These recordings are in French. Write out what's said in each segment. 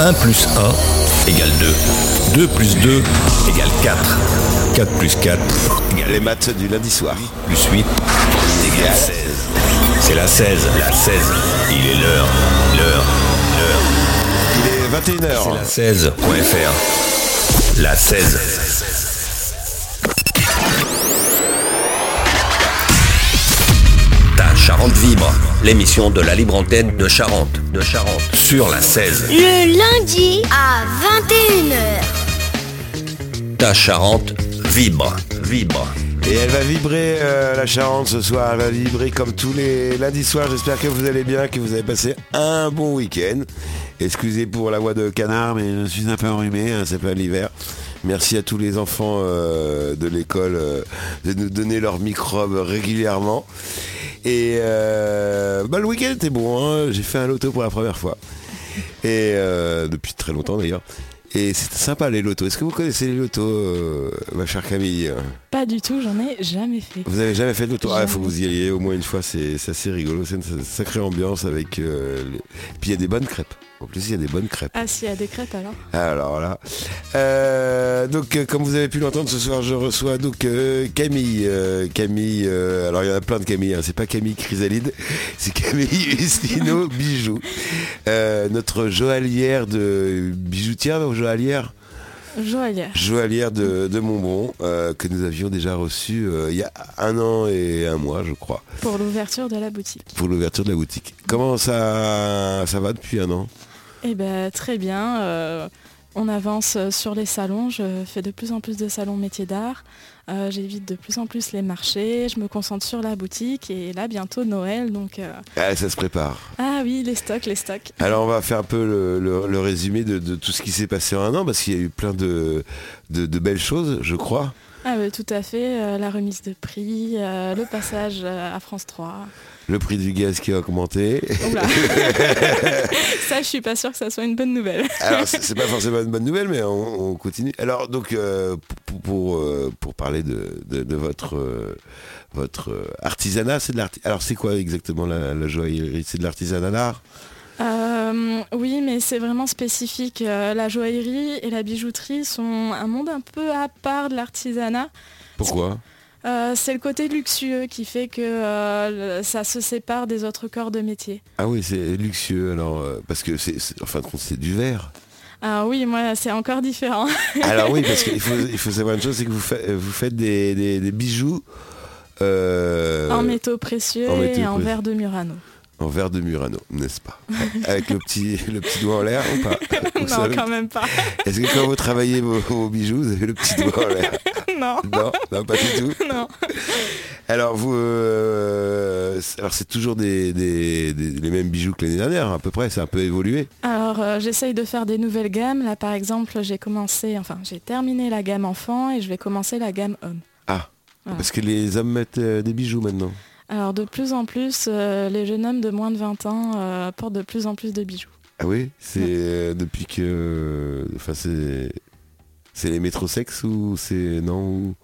1 plus 1 égale 2. 2 plus 2 égale 4. 4 plus 4 égale Les maths du lundi soir. plus 8 égale 16. C'est la 16, la 16. Il est l'heure, l'heure, l'heure. Il est C'est 21h. la 16.fr. La 16. Charente vibre, l'émission de la libre antenne de Charente, de Charente, sur la 16. Le lundi à 21h. Ta Charente vibre, vibre. Et elle va vibrer euh, la Charente ce soir. Elle va vibrer comme tous les lundis soirs. J'espère que vous allez bien, que vous avez passé un bon week-end. Excusez pour la voix de canard, mais je suis un peu enrhumé. hein, c'est pas l'hiver. Merci à tous les enfants euh, de l'école euh, de nous donner leurs microbes régulièrement. Et euh, bah, le week-end était bon. hein. J'ai fait un loto pour la première fois. Et depuis très longtemps d'ailleurs. Et c'était sympa les lotos. Est-ce que vous connaissez les lotos, ma chère Camille Pas du tout, j'en ai jamais fait. Vous avez jamais fait de loto? Ah, faut que vous y alliez au moins une fois, c'est c'est assez rigolo, c'est une sacrée ambiance avec... les- Puis il y a des bonnes crêpes. En plus, il y a des bonnes crêpes. Ah, s'il y a des crêpes alors Alors là. Euh, donc, euh, comme vous avez pu l'entendre ce soir, je reçois donc euh, Camille. Camille, alors il y en a plein de Camille, hein, c'est pas Camille Chrysalide, c'est Camille Ustino Bijoux. Notre joaillière de bijoutière, ou joaillière Joaillière. joaillière de, de Montbron, euh, que nous avions déjà reçu euh, il y a un an et un mois, je crois, Pour l'ouverture de la boutique. pour l'ouverture de la boutique. Comment ça, ça va depuis un an? Eh ben très bien. euh, on avance sur les salons. Je fais de plus en plus de salons métiers d'art. Euh, J'évite de plus en plus les marchés. Je me concentre sur la boutique. Et là, bientôt Noël. Donc, euh, ah, Ça se prépare. ah oui, les stocks, les stocks. Alors on va faire un peu le, le- le résumé de, de tout ce qui s'est passé en un an, parce qu'il y a eu plein de, de, de belles choses, je crois. Ah oui, tout à fait. la remise de prix, le passage à France 3. Le prix du gaz qui a augmenté. Ça, je suis pas sûre que ça soit une bonne nouvelle. Alors c'est pas forcément une bonne nouvelle, mais on, on continue. Alors donc euh, pour, pour, euh, pour parler de, de, de votre euh, votre artisanat, c'est de l'artisanat. Alors c'est quoi exactement la, la joaillerie? C'est de l'artisanat d'art? Euh, oui, mais c'est vraiment spécifique. La joaillerie et la bijouterie sont un monde un peu à part de l'artisanat. Pourquoi? Euh, c'est le côté luxueux qui fait que euh, ça se sépare des autres corps de métier. Ah oui, c'est luxueux. Alors euh, parce que c'est c'est- en fin de compte c'est du verre. Ah oui, moi c'est encore différent. Alors oui, parce qu'il faut il faut savoir une chose, c'est que vous faites vous faites des, des- des bijoux en métaux précieux en métaux et en précieux. verre de Murano. En verre de Murano, n'est-ce pas Avec le petit le petit doigt en l'air ou pas non, savez quand même pas. Est-ce que quand vous travaillez vos, vos bijoux, vous avez le petit doigt en l'air non, Non, non, pas du tout. non. Alors vous, euh, alors c'est toujours des, des- des- les mêmes bijoux que l'année dernière, à peu près. C'est un peu évolué. Alors euh, j'essaye de faire des nouvelles gammes. Là par exemple, j'ai commencé, enfin j'ai terminé la gamme enfant et je vais commencer la gamme homme. Ah, Voilà. parce que les hommes mettent euh, des bijoux maintenant. Alors de plus en plus, euh, les jeunes hommes de moins de 20 ans euh, portent de plus en plus de bijoux. Ah oui, c'est euh, depuis que, enfin c'est, c'est les métrosexes ou c'est non ou,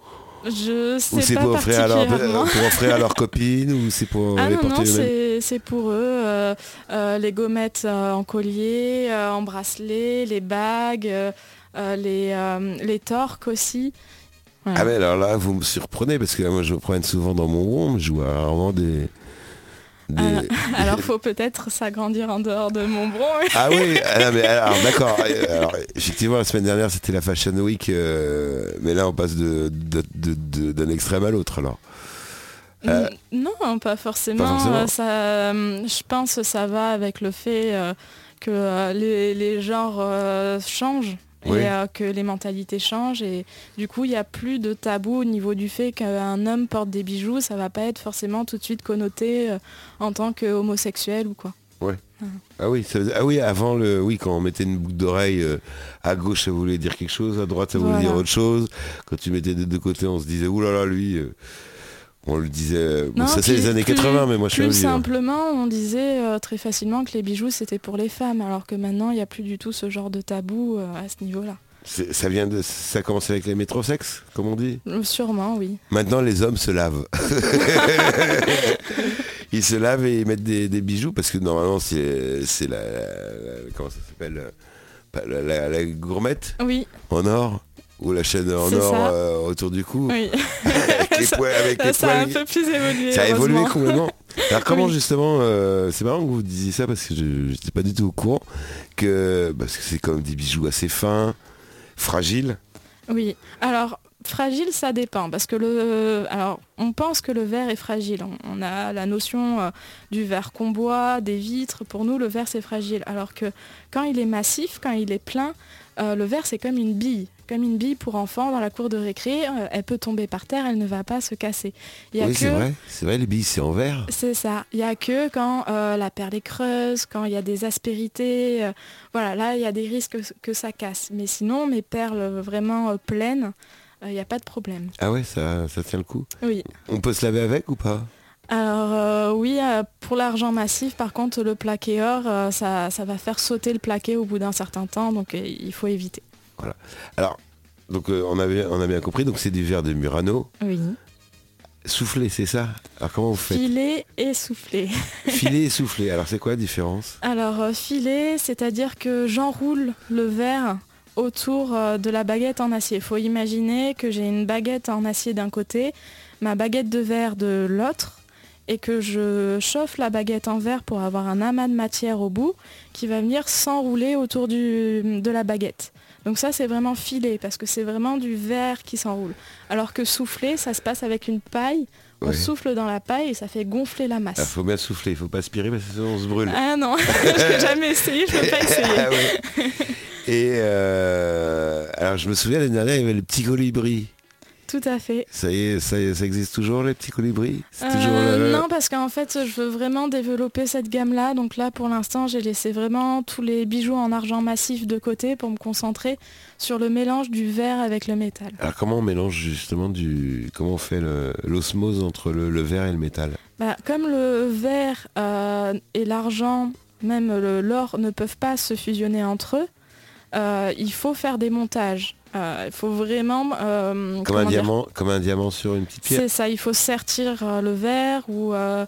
Je ou sais c'est pas pour offrir à leur particulièrement. pour offrir à leurs copines ou c'est pour Ah les non, non, porter c'est c'est pour eux. euh, euh, les gommettes euh, en collier, en bracelet, les bagues, les, les torques aussi. Ah mais alors là vous me surprenez parce que moi je me promène souvent dans mon rond, je vois rarement des, des- Ah, Alors faut peut-être s'agrandir en dehors de Montbron. Ah oui, ah non, mais alors d'accord. Euh, Alors effectivement la semaine dernière c'était la Fashion Week, euh, mais là on passe de, de- de- de- d'un extrême à l'autre alors. Euh, Non, pas forcément. pas forcément. Euh, Ça, euh, je pense que ça va avec le fait euh, que euh, les, les genres euh, changent. Oui. Et euh, que les mentalités changent et du coup il n'y a plus de tabou au niveau du fait qu'un homme porte des bijoux, ça va pas être forcément tout de suite connoté euh, en tant qu'homosexuel ou quoi. Ah oui, ça veut- ah oui, avant le, oui, quand on mettait une boucle d'oreille euh, à gauche, ça voulait dire quelque chose, à droite, ça voulait Voilà. dire autre chose. Quand tu mettais des deux côtés, on se disait, oulala, lui, euh, on le disait. bon, Non, ça c'est les années plus- 80, mais moi je suis Plus hein. simplement, on disait euh, très facilement que les bijoux c'était pour les femmes, alors que maintenant il n'y a plus du tout ce genre de tabou euh, à ce niveau-là. Ça vient de, ça a commencé avec les métrosexes, comme on dit? Euh, Sûrement, oui. Maintenant, les hommes se lavent. ils se lavent et ils mettent des, des bijoux parce que normalement, c'est c'est la, la- comment ça s'appelle? Euh, La, la- la gourmette? Oui, en or? Ou la chaîne en or euh, autour du cou oui. avec les Ça- poils, avec les ça a un peu plus évolué. Ça a évolué complètement. Alors comment Oui. justement, euh, c'est marrant que vous disiez ça parce que je n'étais pas du tout au courant que parce que c'est comme des bijoux assez fins, fragiles. Oui, alors fragile, ça dépend, parce que le, alors on pense que le verre est fragile. On, on a la notion euh, du verre qu'on boit, des vitres. Pour nous, le verre c'est fragile, alors que quand il est massif, quand il est plein, euh, le verre c'est comme une bille, comme une bille pour enfants dans la cour de récré. euh, elle peut tomber par terre, elle ne va pas se casser. Il y a Oui, c'est vrai. C'est vrai, les billes c'est en verre. c'est ça. Il n'y a que quand euh, la perle est creuse, quand il y a des aspérités. euh, voilà, là, il y a des risques que, ça casse. Mais sinon, mes perles vraiment pleines, il n'y a pas de problème. Ah ouais, ça, ça tient le coup. Oui. On peut se laver avec ou pas? Alors euh, oui, euh, pour l'argent massif, par contre, le plaqué or, euh, ça, ça va faire sauter le plaqué au bout d'un certain temps, donc il faut éviter. Alors, donc on, avait, on a bien compris, donc c'est du verre de Murano. Oui. Soufflé, c'est ça? Alors comment vous faites? Filer et souffler. Filer et souffler. Alors c'est quoi la différence? Alors filer, c'est-à-dire que j'enroule le verre autour de la baguette en acier. Il faut imaginer que j'ai une baguette en acier d'un côté, ma baguette de verre de l'autre, et que je chauffe la baguette en verre pour avoir un amas de matière au bout qui va venir s'enrouler autour du- de la baguette. Donc ça c'est vraiment filer parce que c'est vraiment du verre qui s'enroule. Alors que souffler, ça se passe avec une paille. On Ouais. souffle dans la paille et ça fait gonfler la Il masse. faut bien souffler, il faut pas aspirer parce que sinon on se brûle. Ah non, je n'ai jamais essayé, je ne peux pas essayer. Ah ouais. Et euh, alors je me souviens l'année dernière, il y avait le petit colibri. Tout à fait. Ça y est, ça, y est, ça existe toujours les petits colibris? Euh, toujours le- Non, parce qu'en fait, je veux vraiment développer cette gamme-là. Donc là, pour l'instant, j'ai laissé vraiment tous les bijoux en argent massif de côté pour me concentrer sur le mélange du verre avec le métal. Alors comment on mélange justement du... Comment on fait l'osmose entre le, le verre et le métal? Bah, comme le verre euh, et l'argent, même l'or, ne peuvent pas se fusionner entre eux, euh, il faut faire des montages. Euh, il faut vraiment... euh, comme un, diamant, comme un diamant sur une petite pierre. C'est ça, il faut sertir euh, le verre ou... euh,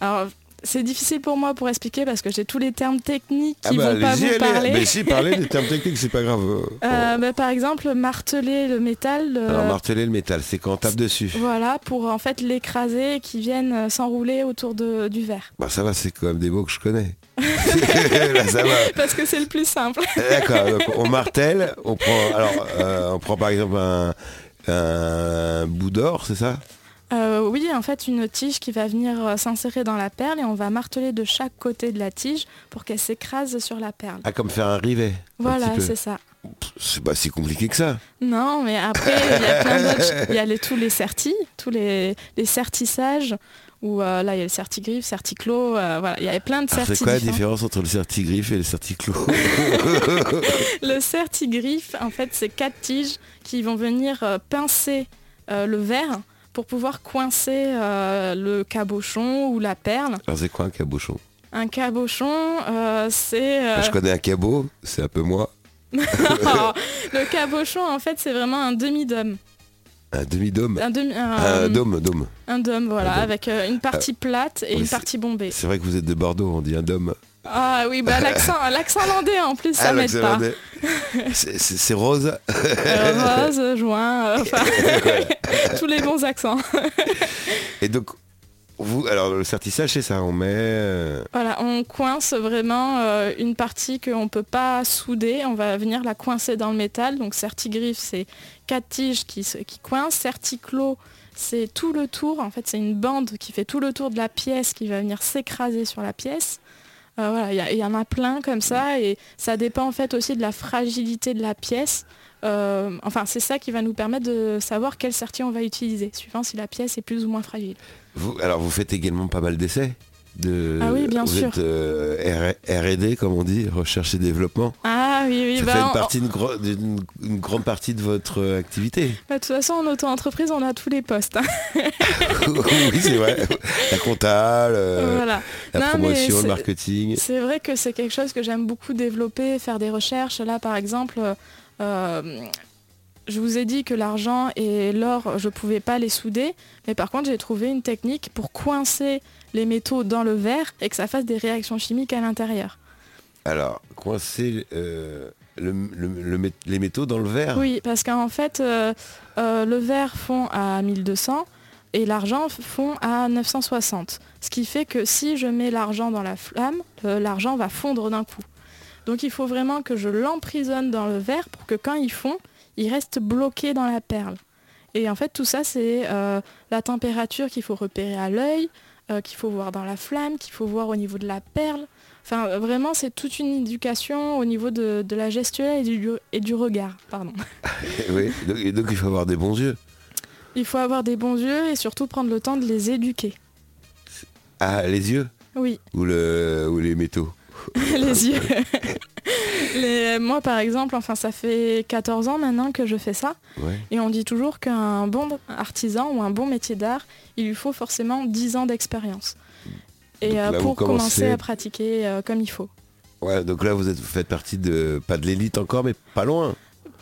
alors, c'est difficile pour moi pour expliquer parce que j'ai tous les termes techniques qui bah, vont pas vous allez. parler. Mais si, parlez des termes techniques, c'est pas grave. Euh, bah, par exemple, marteler le métal, euh, Alors marteler le métal, c'est quand on tape dessus. voilà, pour en fait l'écraser et qu'il vienne euh, s'enrouler autour de- du verre. Bah ça va, c'est quand même des mots que je connais. Là, ça va. Parce que c'est le plus simple. D'accord, donc on martèle, on prend, alors, euh, on prend par exemple un, un bout d'or, c'est ça? Euh, oui, en fait, une tige qui va venir euh, s'insérer dans la perle et on va marteler de chaque côté de la tige pour qu'elle s'écrase sur la perle. Ah, comme faire un rivet. Voilà, c'est ça. C'est pas si compliqué que ça. Non, mais après, il y a plein d'autres. Il y a les, tous les sertis, tous les, les sertissages, où euh, là, il y a le certigriffe, certiclos, euh, voilà, il y avait plein de certis c'est quoi la différents. différence entre le certigriffe et le certiclos Le certigriffe, en fait, c'est quatre tiges qui vont venir euh, pincer le verre pour pouvoir coincer euh, le cabochon ou la perle. Alors c'est quoi un cabochon? Un cabochon, euh, c'est... euh, Moi, Je connais un cabot, c'est un peu moi. le cabochon, en fait, c'est vraiment un demi-dôme. Un demi-dôme? Un, demi, un, Un dôme, dôme. un dôme, voilà, Un dôme. avec une partie plate et oui, une partie bombée. C'est vrai que vous êtes de Bordeaux, on dit un dôme. Ah oui, bah l'accent, l'accent landais en plus, ça Ah, m'aide pas. C'est- rose. Euh, rose, joint, euh, enfin, tous les bons accents. Et donc, vous, alors le certissage, c'est ça, on met... euh, Voilà, on coince vraiment euh, une partie qu'on ne peut pas souder. On va venir la coincer dans le métal. Donc certigriffe, c'est quatre tiges qui, qui coincent. Certiclos, c'est tout le tour. En fait, c'est une bande qui fait tout le tour de la pièce qui va venir s'écraser sur la pièce. Euh, voilà, il y en a plein comme ça et ça dépend en fait aussi de la fragilité de la pièce. Euh, enfin, c'est ça qui va nous permettre de savoir quel serti on va utiliser, suivant si la pièce est plus ou moins fragile. Vous, alors vous faites également pas mal d'essais de, Ah oui, bien vous sûr. êtes euh, R&D comme on dit, recherche et développement. Ah oui, oui, Ça bah, fait une, partie, une, gro- d'une- une grande partie de votre euh, activité. Bah, de toute façon, en auto-entreprise, on a tous les postes. hein. oui, c'est vrai. La compta, le- voilà. la Non, promotion, le marketing. C'est vrai que c'est quelque chose que j'aime beaucoup développer, faire des recherches. Là, par exemple, euh, je vous ai dit que l'argent et l'or, je ne pouvais pas les souder. Mais par contre, j'ai trouvé une technique pour coincer les métaux dans le verre et que ça fasse des réactions chimiques à l'intérieur. Alors, coincer euh, les métaux dans le verre Oui, parce qu'en fait, euh, euh, le verre fond à 1200 et l'argent fond à 960. Ce qui fait que si je mets l'argent dans la flamme, l'argent va fondre d'un coup. Donc il faut vraiment que je l'emprisonne dans le verre pour que quand il fond, il reste bloqué dans la perle. Et en fait, tout ça, c'est la température qu'il faut repérer à l'œil, qu'il faut voir dans la flamme, qu'il faut voir au niveau de la perle. Enfin, euh, vraiment, c'est toute une éducation au niveau de, de la gestuelle et du, et du regard. Pardon. Oui, donc, et donc il faut avoir des bons yeux. Il faut avoir des bons yeux et surtout prendre le temps de les éduquer. Ah, les yeux Oui, ou, le, ou les métaux les yeux. Les- moi, par exemple, enfin, ça fait 14 ans maintenant que je fais ça. Ouais. Et on dit toujours qu'un bon artisan ou un bon métier d'art, il lui faut forcément 10 ans d'expérience. Et euh, là, pour commencer à pratiquer euh, comme il faut. Ouais, donc là vous, êtes, vous faites partie de, pas de l'élite encore, mais pas loin.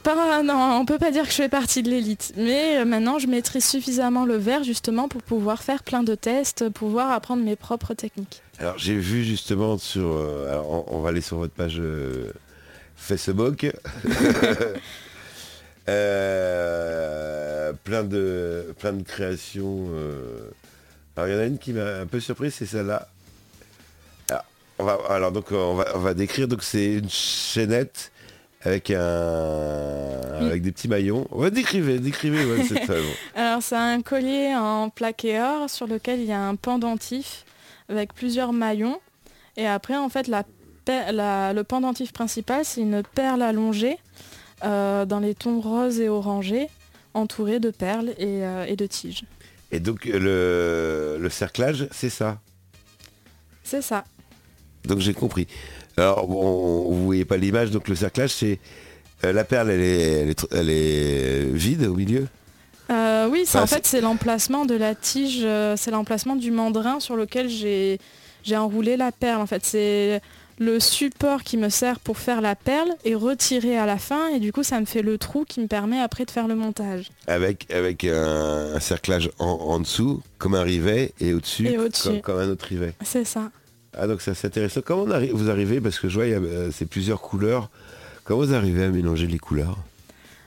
Pas, non, on peut pas dire que je fais partie de l'élite, mais euh, maintenant je maîtrise suffisamment le verre justement pour pouvoir faire plein de tests, pouvoir apprendre mes propres techniques. Alors j'ai vu justement sur, euh, alors, on, on va aller sur votre page euh, Facebook, Euh, plein de plein de créations. Alors il y en a une qui m'a un peu surpris, c'est celle-là. Alors, on va, alors donc on va, on va décrire donc c'est une chaînette avec un Oui. avec des petits maillons. Ouais, décrivez, décrivez ouais, cette façon. Alors c'est un collier en plaqué or sur lequel il y a un pendentif avec plusieurs maillons. Et après en fait la, per- la- le pendentif principal c'est une perle allongée euh, dans les tons roses et orangés entourée de perles et, euh, et de tiges. Et donc le, le cerclage, c'est ça. C'est ça. Donc j'ai compris. Alors bon, vous voyez pas l'image, donc le cerclage c'est euh, la perle, elle est, elle est, tr- elle est vide au milieu? Euh, oui, Enfin, en fait c'est l'emplacement de la tige, euh, c'est l'emplacement du mandrin sur lequel j'ai j'ai enroulé la perle. En fait, c'est le support qui me sert pour faire la perle est retiré à la fin et du coup ça me fait le trou qui me permet après de faire le montage. Avec, avec un, un cerclage en, en dessous, comme un rivet, et au-dessus, comme, comme un autre rivet. C'est ça. Ah donc ça c'est intéressant. Comment on arri- vous arrivez, parce que je vois, il y a, euh, c'est plusieurs couleurs, comment vous arrivez à mélanger les couleurs?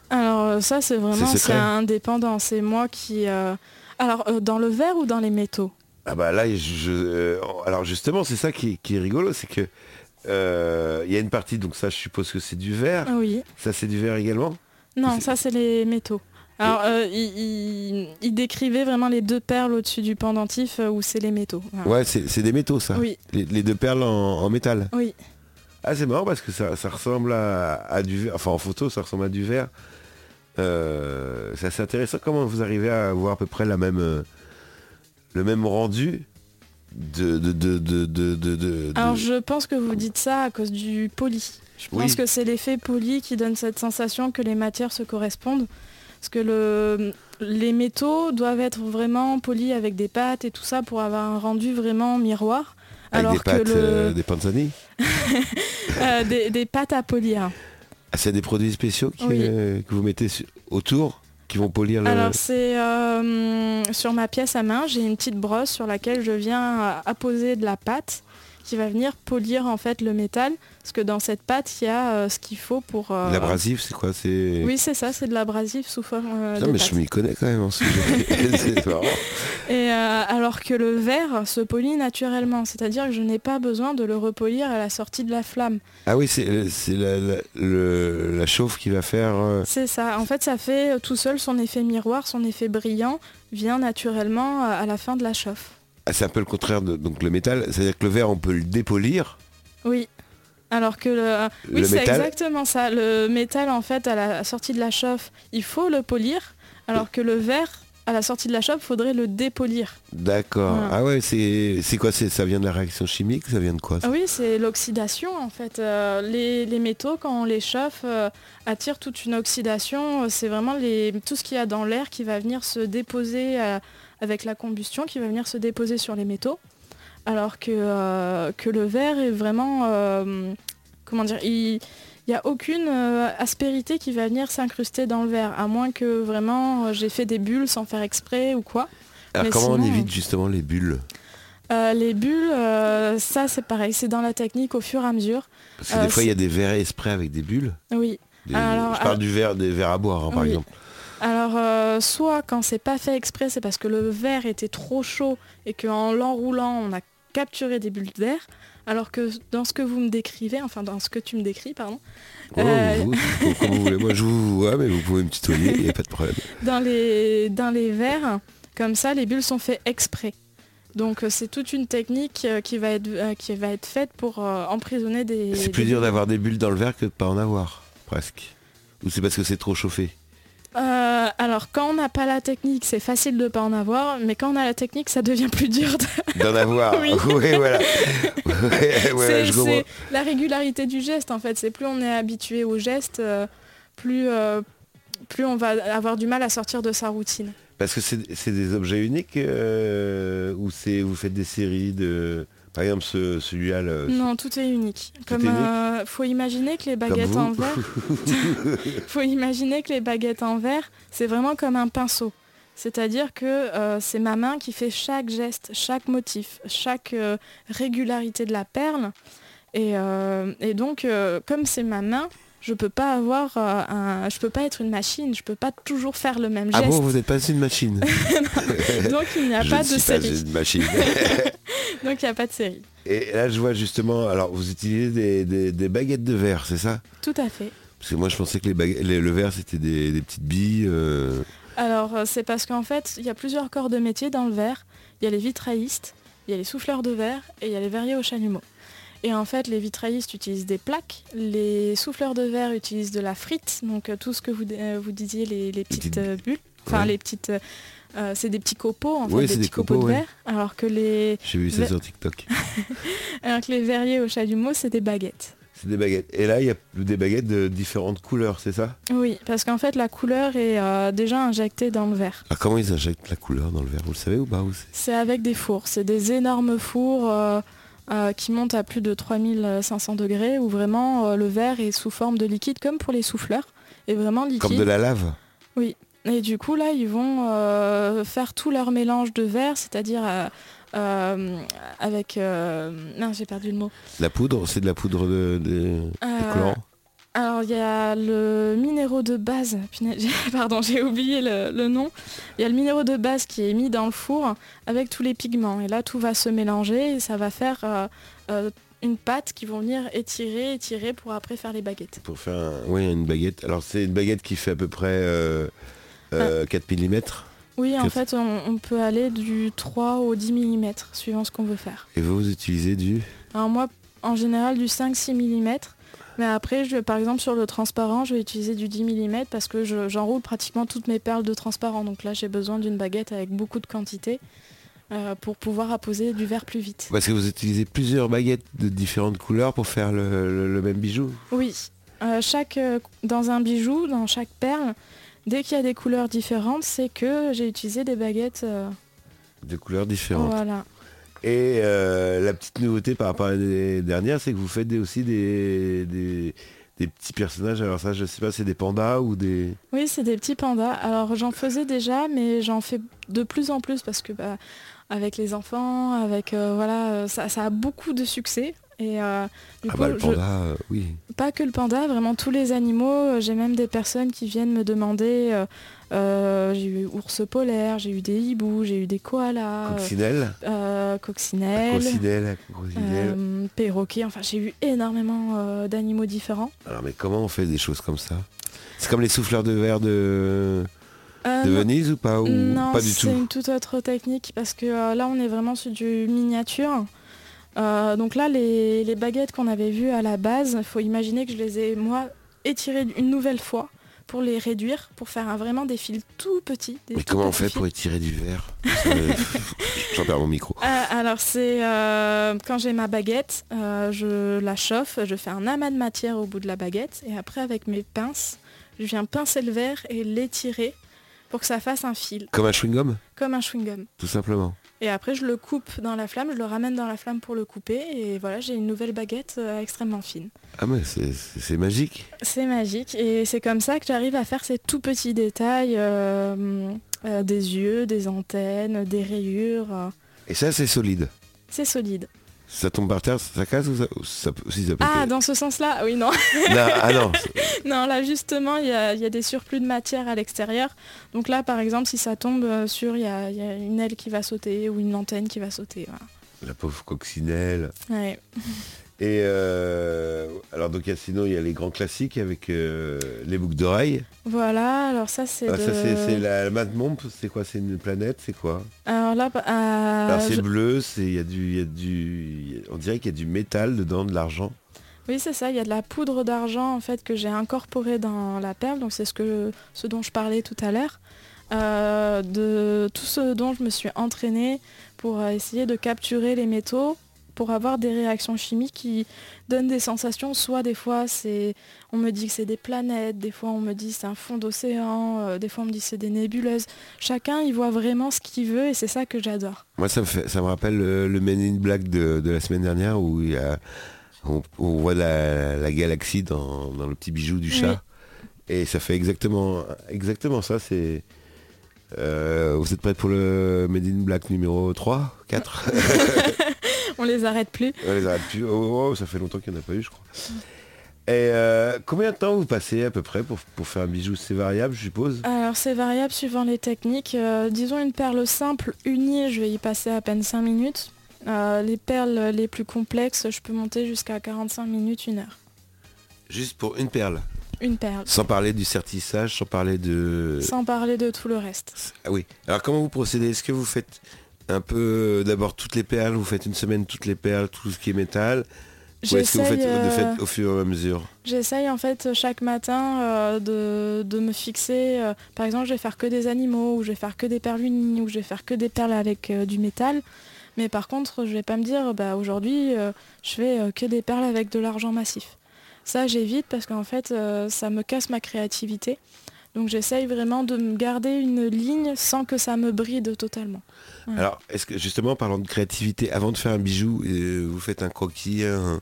Alors euh, ça c'est vraiment C'est indépendant. C'est moi qui. euh, Alors euh, dans le verre ou dans les métaux? Ah bah là, je, alors justement, c'est ça qui, qui est rigolo, c'est que il y a une partie, donc ça je suppose que c'est du verre, Ah Oui. ça c'est du verre également Non, ça c'est les métaux. Alors, euh, il, il- il décrivait vraiment les deux perles au-dessus du pendentif euh, où c'est les métaux. Voilà. Ouais, c'est des métaux ça. Oui, Les, les deux perles en, en métal. oui. Ah c'est marrant parce que ça, ça ressemble à, à du verre, enfin en photo ça ressemble à du verre. Euh, c'est assez intéressant comment vous arrivez à avoir à peu près la même, euh, le même rendu de... Alors je pense que vous dites ça à cause du poli. Je Oui. pense que c'est l'effet poli qui donne cette sensation que les matières se correspondent. Parce que le, les métaux doivent être vraiment polis avec des pâtes et tout ça pour avoir un rendu vraiment miroir. avec alors des pâtes, que le, euh, des panzani. euh, des, des pâtes à polir. Ah, c'est des produits spéciaux qui, Oui. euh, que vous mettez autour, qui vont polir le... Alors c'est euh, sur ma pièce à main, j'ai une petite brosse sur laquelle je viens euh, apposer de la pâte qui va venir polir en fait le métal. Parce que dans cette pâte, il y a euh, ce qu'il faut pour... euh, L'abrasif c'est quoi? C'est... Oui, c'est ça, c'est de l'abrasif sous forme euh, Putain, de mais pâte. je m'y connais quand même en ce sujet. c'est marrant. Et euh, alors que le verre se polit naturellement, c'est-à-dire que je n'ai pas besoin de le repolir à la sortie de la flamme. Ah oui, c'est la, la, le- la chauffe qui va faire... C'est ça. En fait, ça fait tout seul son effet miroir, son effet brillant vient naturellement à la fin de la chauffe. Ah, c'est un peu le contraire de donc le métal, c'est-à-dire que le verre on peut le dépolir, Oui. Alors que le, oui, le c'est métal, exactement ça. Le métal, en fait, à la sortie de la chauffe, il faut le polir, alors que le verre, à la sortie de la chauffe, faudrait le dépolir. d'accord. Voilà. Ah ouais, c'est c'est quoi c'est ça vient de la réaction chimique, ça vient de quoi ça? Oui, c'est l'oxydation en fait. Euh, les, les métaux, quand on les chauffe, euh, attirent toute une oxydation. Euh, C'est vraiment les, tout ce qu'il y a dans l'air qui va venir se déposer avec la combustion, qui va venir se déposer sur les métaux. Alors que, euh, que le verre est vraiment... euh, comment dire Il n'y a aucune euh, aspérité qui va venir s'incruster dans le verre, à moins que vraiment j'ai fait des bulles sans faire exprès ou quoi. Alors mais comment on évite justement les bulles Euh, les bulles, euh, ça c'est pareil, c'est dans la technique au fur et à mesure. Parce que Euh, des fois, il y a des verres exprès avec des bulles. Oui. Des- Alors, je parle du verre, des verres à boire, hein, par Oui. exemple. Alors, euh, soit quand c'est pas fait exprès, c'est parce que le verre était trop chaud et qu'en l'enroulant, on a capturé des bulles d'air. Alors que dans ce que vous me décrivez, enfin dans ce que tu me décris, pardon, Euh, vous- vous voulez. Moi, je vous vois, mais vous pouvez me tutoyer, il n'y a pas de problème. dans les, dans les verres, comme ça, les bulles sont faites exprès. Donc euh, c'est toute une technique qui va être, qui va être faite pour emprisonner des... C'est plus des dur d'avoir des bulles dans le verre que de pas en avoir, presque. Ou c'est parce que c'est trop chauffé? Euh, alors quand on n'a pas la technique, c'est facile de pas en avoir, mais quand on a la technique, ça devient plus dur. de- d'en avoir. Oui. Voilà. Ouais, ouais, c'est la régularité du geste en fait. C'est plus on est habitué au geste, euh, plus, euh, plus on va avoir du mal à sortir de sa routine. Parce que c'est des objets uniques ou c'est vous faites des séries de. Par exemple, ce- celui-là, le- Non, tout est unique. Tout Comme est unique euh, faut imaginer que les baguettes en verre, faut imaginer que les baguettes en verre, c'est vraiment comme un pinceau. C'est-à-dire que euh, c'est ma main qui fait chaque geste, chaque motif, chaque euh, régularité de la perle. Et, euh, et donc, comme c'est ma main, je peux pas avoir euh, un, je peux pas être une machine, je peux pas toujours faire le même Ah geste. bon, vous n'êtes pas une machine donc il n'y a Je pas ne de suis pas série. une machine. Donc il n'y a pas de série. Et là, je vois justement, alors vous utilisez des, des- des baguettes de verre, c'est ça? Tout à fait. Parce que moi, je pensais que les baguettes, les- le verre, c'était des, des petites billes. euh, Alors, euh, c'est parce qu'en fait, il y a plusieurs corps de métier dans le verre. Il y a les vitraillistes, il y a les souffleurs de verre et il y a les verriers au chalumeau. Et en fait, les vitraillistes utilisent des plaques, les souffleurs de verre utilisent de la frite, donc euh, tout ce que vous, euh, vous disiez, les, les petites euh, bulles, enfin Ouais. les petites... euh, c'est des petits copeaux, en fait, des c'est des petits copeaux, copeaux, de ouais. verre, alors que, les, J'ai vu ça sur TikTok. alors que les verriers au chalumeau, c'est des baguettes. C'est des baguettes. Et là, il y a des baguettes de différentes couleurs, c'est ça? Oui, parce qu'en fait, la couleur est euh, déjà injectée dans le verre. Ah, comment ils injectent la couleur dans le verre? Vous le savez ou pas? C'est- C'est avec des fours. C'est des énormes fours euh, euh, qui montent à plus de 3500 degrés où vraiment euh, le verre est sous forme de liquide comme pour les souffleurs. Et vraiment liquide. Comme de la lave Et du coup là ils vont euh, faire tout leur mélange de verre, c'est-à-dire avec... Non j'ai perdu le mot. La poudre, c'est de la poudre de, de, de colorant Alors il y a le minéraux de base, pardon j'ai oublié le, le nom. Il y a le minéraux de base qui est mis dans le four avec tous les pigments. Et là tout va se mélanger et ça va faire euh, euh, une pâte qui vont venir étirer, étirer pour après faire les baguettes. Pour faire un- oui, une baguette. Alors, c'est une baguette qui fait à peu près euh, euh, 4 mm. Oui en fait on, on peut aller du 3 au 10 mm suivant ce qu'on veut faire. Et vous, vous utilisez du Alors moi en général du 5-6 mm. Mais après, je, par exemple, sur le transparent, je vais utiliser du 10 mm parce que je- j'enroule pratiquement toutes mes perles de transparent. Donc là, j'ai besoin d'une baguette avec beaucoup de quantité euh, pour pouvoir apposer du verre plus vite. Parce que vous utilisez plusieurs baguettes de différentes couleurs pour faire le, le- le même bijou Oui, Euh, chaque, euh, dans un bijou, dans chaque perle, dès qu'il y a des couleurs différentes, c'est que j'ai utilisé des baguettes. De couleurs différentes. voilà. Et euh, la petite nouveauté par rapport à l'année dernière, c'est que vous faites aussi des, petits personnages. Alors ça, je sais pas, c'est des pandas ou des... Oui, c'est des petits pandas. Alors j'en faisais déjà, mais j'en fais de plus en plus parce que bah, avec les enfants, avec euh, voilà, euh, ça a beaucoup de succès. Et euh, du Ah coup, bah le panda, euh, oui. pas que le panda, vraiment tous les animaux. Euh, J'ai même des personnes qui viennent me demander. euh, j'ai eu ours polaire, j'ai eu des hiboux, j'ai eu des koalas, Coccinelle euh, Coccinelle, coccinelle. perroquets. Enfin, j'ai eu énormément d'animaux différents. Alors mais comment on fait des choses comme ça? C'est comme les souffleurs de verre de. Venise ou pas? Ou Non, pas du c'est tout? une toute autre technique parce que euh, là on est vraiment sur du miniature. Euh, donc là les, les baguettes qu'on avait vues à la base, il faut imaginer que je les ai moi étirées une nouvelle fois pour les réduire, pour faire un- vraiment des fils tout petits. des Mais tout comment on fait fils. pour étirer du verre? Euh, J'en perds mon micro. Euh, alors c'est euh, quand j'ai ma baguette, euh, je la chauffe, je fais un amas de matière au bout de la baguette et après avec mes pinces, je viens pincer le verre et l'étirer pour que ça fasse un fil, Comme un chewing-gum, comme un chewing-gum. tout simplement. Et après, je le coupe dans la flamme, je le ramène dans la flamme pour le couper. Et voilà, j'ai une nouvelle baguette euh, extrêmement fine. Ah mais c'est- magique. C'est magique. Et c'est comme ça que j'arrive à faire ces tout petits détails. euh, euh, des yeux, des antennes, des rayures. Et ça c'est solide. c'est solide. Ça tombe par terre, ça casse ou ça, peut- si ça peut Ah, dans ce sens-là, oui, non. Non, Ah non, non, là, justement, il y a, il y a des surplus de matière à l'extérieur. Donc là, par exemple, si ça tombe euh, sur, il y a, il y a une aile qui va sauter ou une antenne qui va sauter. voilà. la pauvre coccinelle. Ouais. Et euh, alors donc il y a- sinon il y a les grands classiques avec euh, les boucles d'oreilles. Voilà, alors ça, c'est Ah, de... Ça c'est la, la c'est quoi? C'est une planète, c'est quoi? Alors là, bah, euh, c'est je- bleu, c'est il y a du, y a du, on dirait qu'il y a du métal dedans, de l'argent. Oui, c'est ça. Il y a de la poudre d'argent en fait que j'ai incorporée dans la perle. Donc c'est ce que ce dont je parlais tout à l'heure. Euh, de tout ce dont je me suis entraînée pour essayer de capturer les métaux pour avoir des réactions chimiques qui donnent des sensations. Soit des fois c'est, on me dit que c'est des planètes, des fois on me dit c'est un fond d'océan, euh, des fois on me dit c'est des nébuleuses. Chacun il voit vraiment ce qu'il veut et c'est ça que j'adore. Moi ça me fait, ça me rappelle le, le Men in Black de, de la semaine dernière où il y a, on, on voit la, la galaxie dans, dans le petit bijou du chat. Et ça fait exactement, exactement ça. C'est, euh, vous êtes prêts pour le Men in Black numéro 3 4 On les arrête plus. On les arrête plus. Oh, oh, ça fait longtemps qu'il n'y en a pas eu, je crois. Et euh, combien de temps vous passez à peu près pour, pour faire un bijou? C'est variable, je suppose? Alors c'est variable suivant les techniques. Euh, disons une perle simple unie, je vais y passer à peine 5 minutes. Euh, les perles les plus complexes, je peux monter jusqu'à 45 minutes, une heure. Juste pour une perle? Une perle. Sans parler du sertissage, sans parler de... Sans parler de tout le reste. Ah oui. Alors comment vous procédez? Est-ce que vous faites un peu d'abord toutes les perles, vous faites une semaine toutes les perles, tout ce qui est métal Ou est-ce que vous faites de euh, fait au fur et à mesure? J'essaye en fait chaque matin euh, de, de me fixer, euh, par exemple je vais faire que des animaux, ou je vais faire que des perles unies, ou je vais faire que des perles avec euh, du métal. Mais par contre je vais pas me dire bah aujourd'hui euh, je fais euh, que des perles avec de l'argent massif. Ça j'évite parce qu'en fait euh, ça me casse ma créativité. Donc j'essaye vraiment de me garder une ligne sans que ça me bride totalement. Alors, est-ce que justement, parlant de créativité, avant de faire un bijou, euh, vous faites un croquis, un,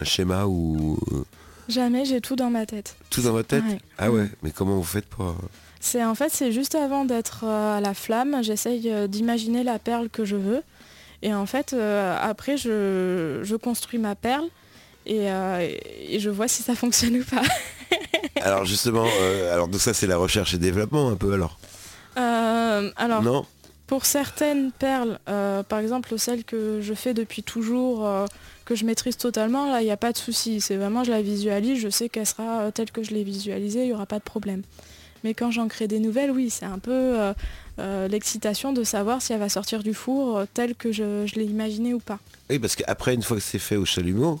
un schéma ou euh, Jamais j'ai tout dans ma tête. tout dans votre tête Ouais. Ah ouais, mais comment vous faites pour... euh, C'est en fait c'est juste avant d'être à la flamme, j'essaye d'imaginer la perle que je veux. Et en fait euh, après je, je construis ma perle et, euh, et je vois si ça fonctionne ou pas. Alors justement, euh, alors donc ça c'est la recherche et développement un peu alors Euh, alors Non pour certaines perles, euh, par exemple celle que je fais depuis toujours, que je maîtrise totalement, là il n'y a pas de souci. C'est vraiment je la visualise, je sais qu'elle sera telle que je l'ai visualisée, il n'y aura pas de problème. Mais quand j'en crée des nouvelles, oui, c'est un peu l'excitation de savoir si elle va sortir du four telle que je, je l'ai imaginée ou pas. Oui, parce qu'après, une fois que c'est fait au chalumeau,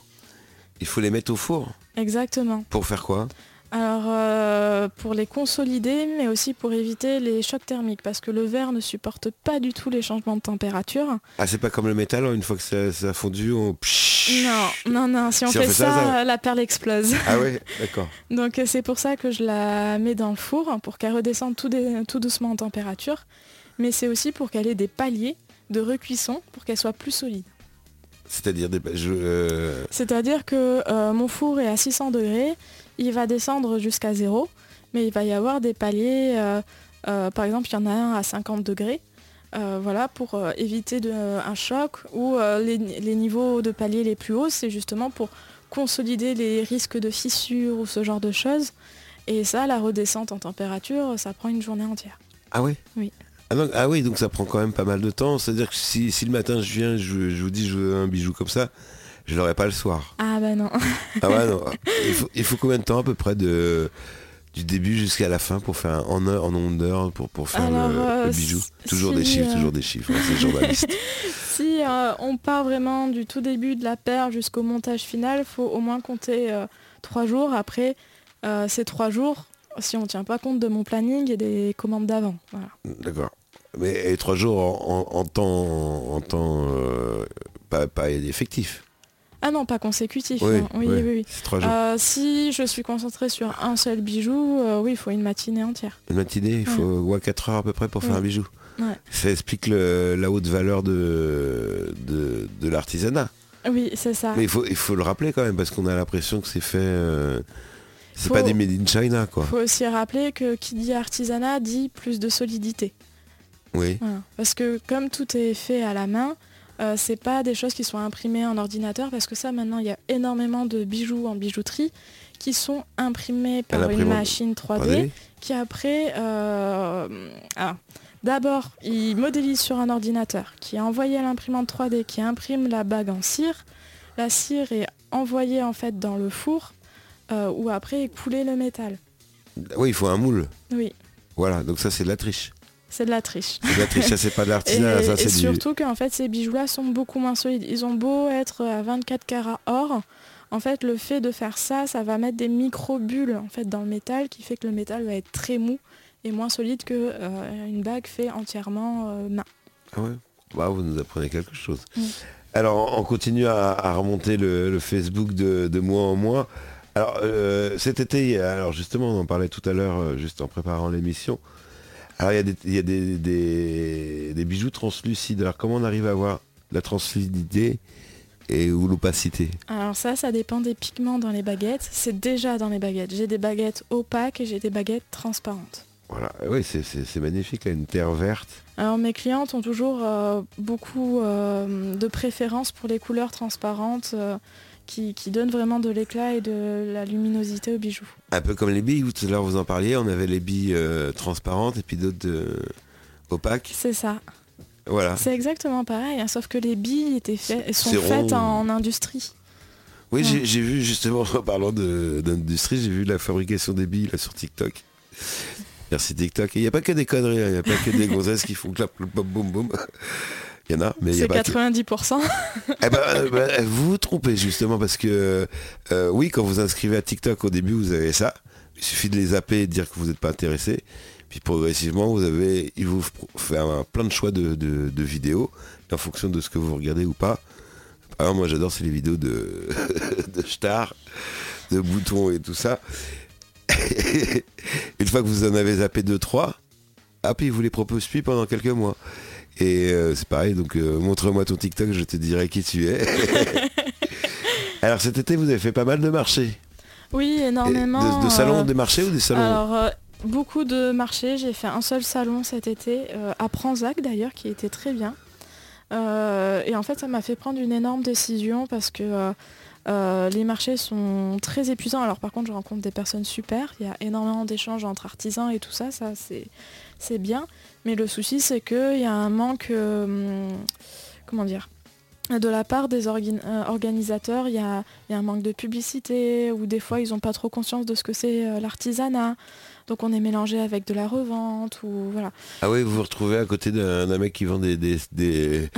il faut les mettre au four. Exactement. Pour faire quoi? Alors euh, pour les consolider, mais aussi pour éviter les chocs thermiques, parce que le verre ne supporte pas du tout les changements de température. Ah, c'est pas comme le métal, hein, une fois que ça, ça a fondu, on... Non, non, non, si on Si on fait, ça, ça, ça- la perle explose. Ah ouais, d'accord. Donc euh, c'est pour ça que je la mets dans le four, hein, pour qu'elle redescende tout, doucement en température. Mais c'est aussi pour qu'elle ait des paliers de recuisson pour qu'elle soit plus solide. C'est-à-dire des... Je, euh, C'est-à-dire que euh, mon four est à 600 degrés, il va descendre jusqu'à zéro, mais il va y avoir des paliers, euh, euh, par exemple il y en a un à 50 degrés, euh, voilà, pour éviter de- un choc, ou les, les niveaux de paliers les plus hauts, c'est justement pour consolider les risques de fissures ou ce genre de choses. Et ça, la redescente en température, ça prend une journée entière. Ah Oui. Ah, donc- ah oui, donc ça prend quand même pas mal de temps. C'est-à-dire que si, si le matin je viens, je, je vous dis je veux un bijou comme ça, je l'aurai pas le soir. Ah bah non. Ah non. Il faut, il faut combien de temps à peu près de du début jusqu'à la fin pour faire un, en heure, en nombre d'heures pour, pour faire Alors, le, le euh, bijou? si- Toujours des chiffres, euh, toujours des chiffres. c'est journaliste. Si euh, on part vraiment du tout début de la perle jusqu'au montage final, faut au moins compter euh, trois jours. Après, euh, ces trois jours, si on ne tient pas compte de mon planning et des commandes d'avant. Voilà. D'accord. Mais et trois jours en, en- en temps, en temps euh, pas, pas effectif. Ah non, pas consécutif. Oui, non. oui, oui. Euh, si je suis concentrée sur un seul bijou, euh, oui, il faut une matinée entière. Une matinée, il faut ouais, 4 heures à peu près pour faire un bijou. Ouais. Ça explique le- la haute valeur de, de, de l'artisanat. Oui, c'est ça. Mais il faut, il faut le rappeler quand même, parce qu'on a l'impression que c'est fait... euh, c'est pas des made in China, quoi. Il faut aussi rappeler que qui dit artisanat dit plus de solidité. Oui. Voilà. Parce que comme tout est fait à la main, Euh, c'est pas des choses qui sont imprimées en ordinateur parce que ça maintenant il y a énormément de bijoux en bijouterie qui sont imprimés par une machine 3D, 3D. qui après euh, ah, d'abord il modélise sur un ordinateur qui est envoyé à l'imprimante 3D qui imprime la bague en cire. La cire est envoyée en fait dans le four euh, où après est coulé le métal. Oui, il faut un moule. Oui, Voilà, donc ça c'est de la triche. C'est de la triche. C'est de la triche, ça c'est pas de Et, l'artisanat, ça et du... surtout qu'en fait ces bijoux-là sont beaucoup moins solides. Ils ont beau être à 24 carats or, en fait le fait de faire ça, ça va mettre des micro-bulles en fait dans le métal qui fait que le métal va être très mou et moins solide que euh, une bague fait entièrement euh, main. Ah ouais vous nous apprenez quelque chose. Alors, on continue à, à remonter le, le Facebook de, de mois en mois. Alors, euh, cet été, alors justement, on en parlait tout à l'heure, juste en préparant l'émission. Alors, il y a, des, il y a des, des- des bijoux translucides. Alors, comment on arrive à avoir la translucidité et ou l'opacité? Alors ça, ça dépend des pigments dans les baguettes. C'est déjà dans les baguettes. J'ai des baguettes opaques et j'ai des baguettes transparentes. Voilà, oui, c'est- magnifique, là, une terre verte. Alors mes clientes ont toujours euh, beaucoup euh, de préférence pour les couleurs transparentes euh, qui, qui donnent vraiment de l'éclat et de la luminosité aux bijoux. Un peu comme les billes, vous, tout à l'heure vous en parliez, on avait les billes euh, transparentes et puis d'autres euh, opaques. C'est ça. Voilà. C'est exactement pareil, hein, sauf que les billes étaient fait, sont faites en industrie. Oui, Ouais. j'ai- vu justement, en parlant d'industrie, j'ai vu la fabrication des billes là, sur TikTok. Merci TikTok. Il n'y a pas que des conneries, hein, il n'y a pas que des gonzesses qui font clap, clap, boum, boum. Il y en a, mais C'est pas que... 90%. Eh ben, euh, bah, vous vous trompez justement parce que, euh, oui, quand vous inscrivez à TikTok au début, vous avez ça. Il suffit de les zapper et de dire que vous n'êtes pas intéressé. Puis progressivement, vous avez, il vous fait un, plein de choix de, de- de vidéos en fonction de ce que vous regardez ou pas. Par exemple, moi j'adore c'est les vidéos de, de Star, de boutons et tout ça. Une fois que vous en avez zappé 2-3, ah puis il vous les propose puis pendant quelques mois. Et euh, c'est pareil, donc euh, montre-moi ton TikTok, je te dirai qui tu es. Alors cet été, vous avez fait pas mal de marchés. Oui, énormément. de, de salons, euh, des marchés ou des salons Alors, euh, beaucoup de marchés. J'ai fait un seul salon cet été, euh, à Pranzac d'ailleurs, qui était très bien. Euh, et en fait, ça m'a fait prendre une énorme décision parce que euh, euh, les marchés sont très épuisants. Alors par contre, je rencontre des personnes super. Il y a énormément d'échanges entre artisans et tout ça. Ça, c'est c'est bien. Mais le souci, c'est qu'il y a un manque... euh, comment dire de la part des euh, organisateurs, il y a, il y a un manque de publicité, ou des fois ils n'ont pas trop conscience de ce que c'est euh, l'artisanat. Donc on est mélangé avec de la revente, ou voilà. Ah oui, vous vous retrouvez à côté d'un mec qui vend des, des, des,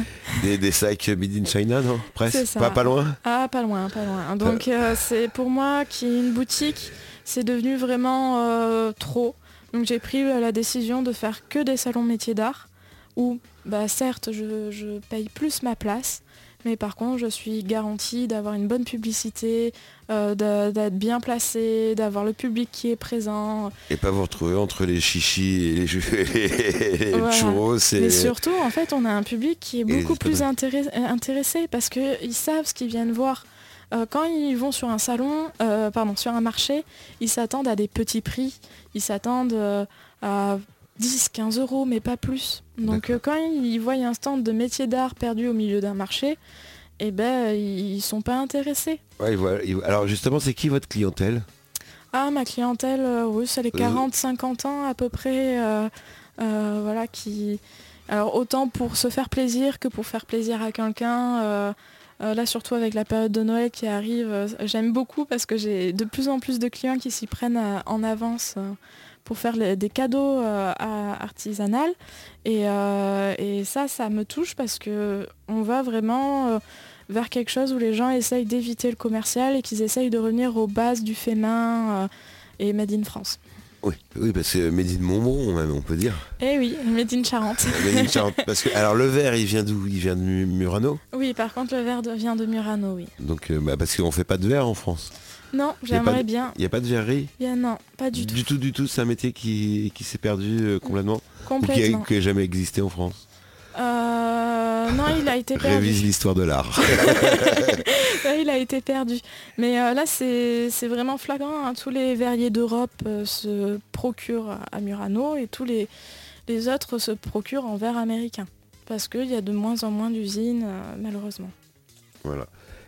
des, des sacs Made in China, non? Presque C'est ça. Pas, pas loin? Ah, pas loin, pas loin. Donc euh, c'est pour moi qui une boutique, c'est devenu vraiment euh, trop. Donc j'ai pris euh, la décision de faire que des salons métiers d'art, où bah, certes je, je paye plus ma place, mais par contre je suis garantie d'avoir une bonne publicité, euh, d'être bien placée, d'avoir le public qui est présent. Et pas vous retrouver entre les chichis et les, et churros. c'est- Mais surtout, en fait, on a un public qui est Et beaucoup plus intéré- euh, intéressé parce qu'ils savent ce qu'ils viennent voir. Euh, quand ils vont sur un salon, euh, pardon, sur un marché, ils s'attendent à des petits prix. Ils s'attendent euh, à 10, 15 euros, mais pas plus. Donc quand ils voient un stand de métier d'art perdu au milieu d'un marché, eh ben, ils sont pas intéressés. Ouais, voilà. Alors justement, c'est qui votre clientèle? Ah, ma clientèle, oui, c'est les 40-50 ans à peu près, voilà, qui... Alors autant pour se faire plaisir que pour faire plaisir à quelqu'un. Euh, euh, là, surtout avec la période de Noël qui arrive, euh, j'aime beaucoup parce que j'ai de plus en plus de clients qui s'y prennent à- en avance euh, pour faire des cadeaux euh, artisanales. Et, euh, et ça, ça me touche parce que on va vraiment euh, vers quelque chose où les gens essayent d'éviter le commercial et qu'ils essayent de revenir aux bases du fait main euh, et Made in France. Oui, oui, parce que Made in Montbron, même, on peut dire. Eh oui, Made in Charente. Made in Charente. Parce que, alors le verre, il vient d'où? Il vient de Mu- Murano? Oui, par contre, le verre de- vient de Murano, oui. Donc, euh, bah, parce qu'on fait pas de verre en France. Non, j'aimerais bien. Il n'y a pas de verrerie? Bien, non, pas du tout. Du tout, du tout. C'est un métier qui, qui s'est perdu euh, complètement. Ou qui Complètement. n'a jamais existé en France. Euh, non, il a été perdu. Révise l'histoire de l'art. Il a été perdu. Mais euh, là, c'est vraiment flagrant. hein. Tous les verriers d'Europe euh, se procurent à Murano et tous les, les autres se procurent en verre américain. parce qu'il y a de moins en moins d'usines, malheureusement. Voilà.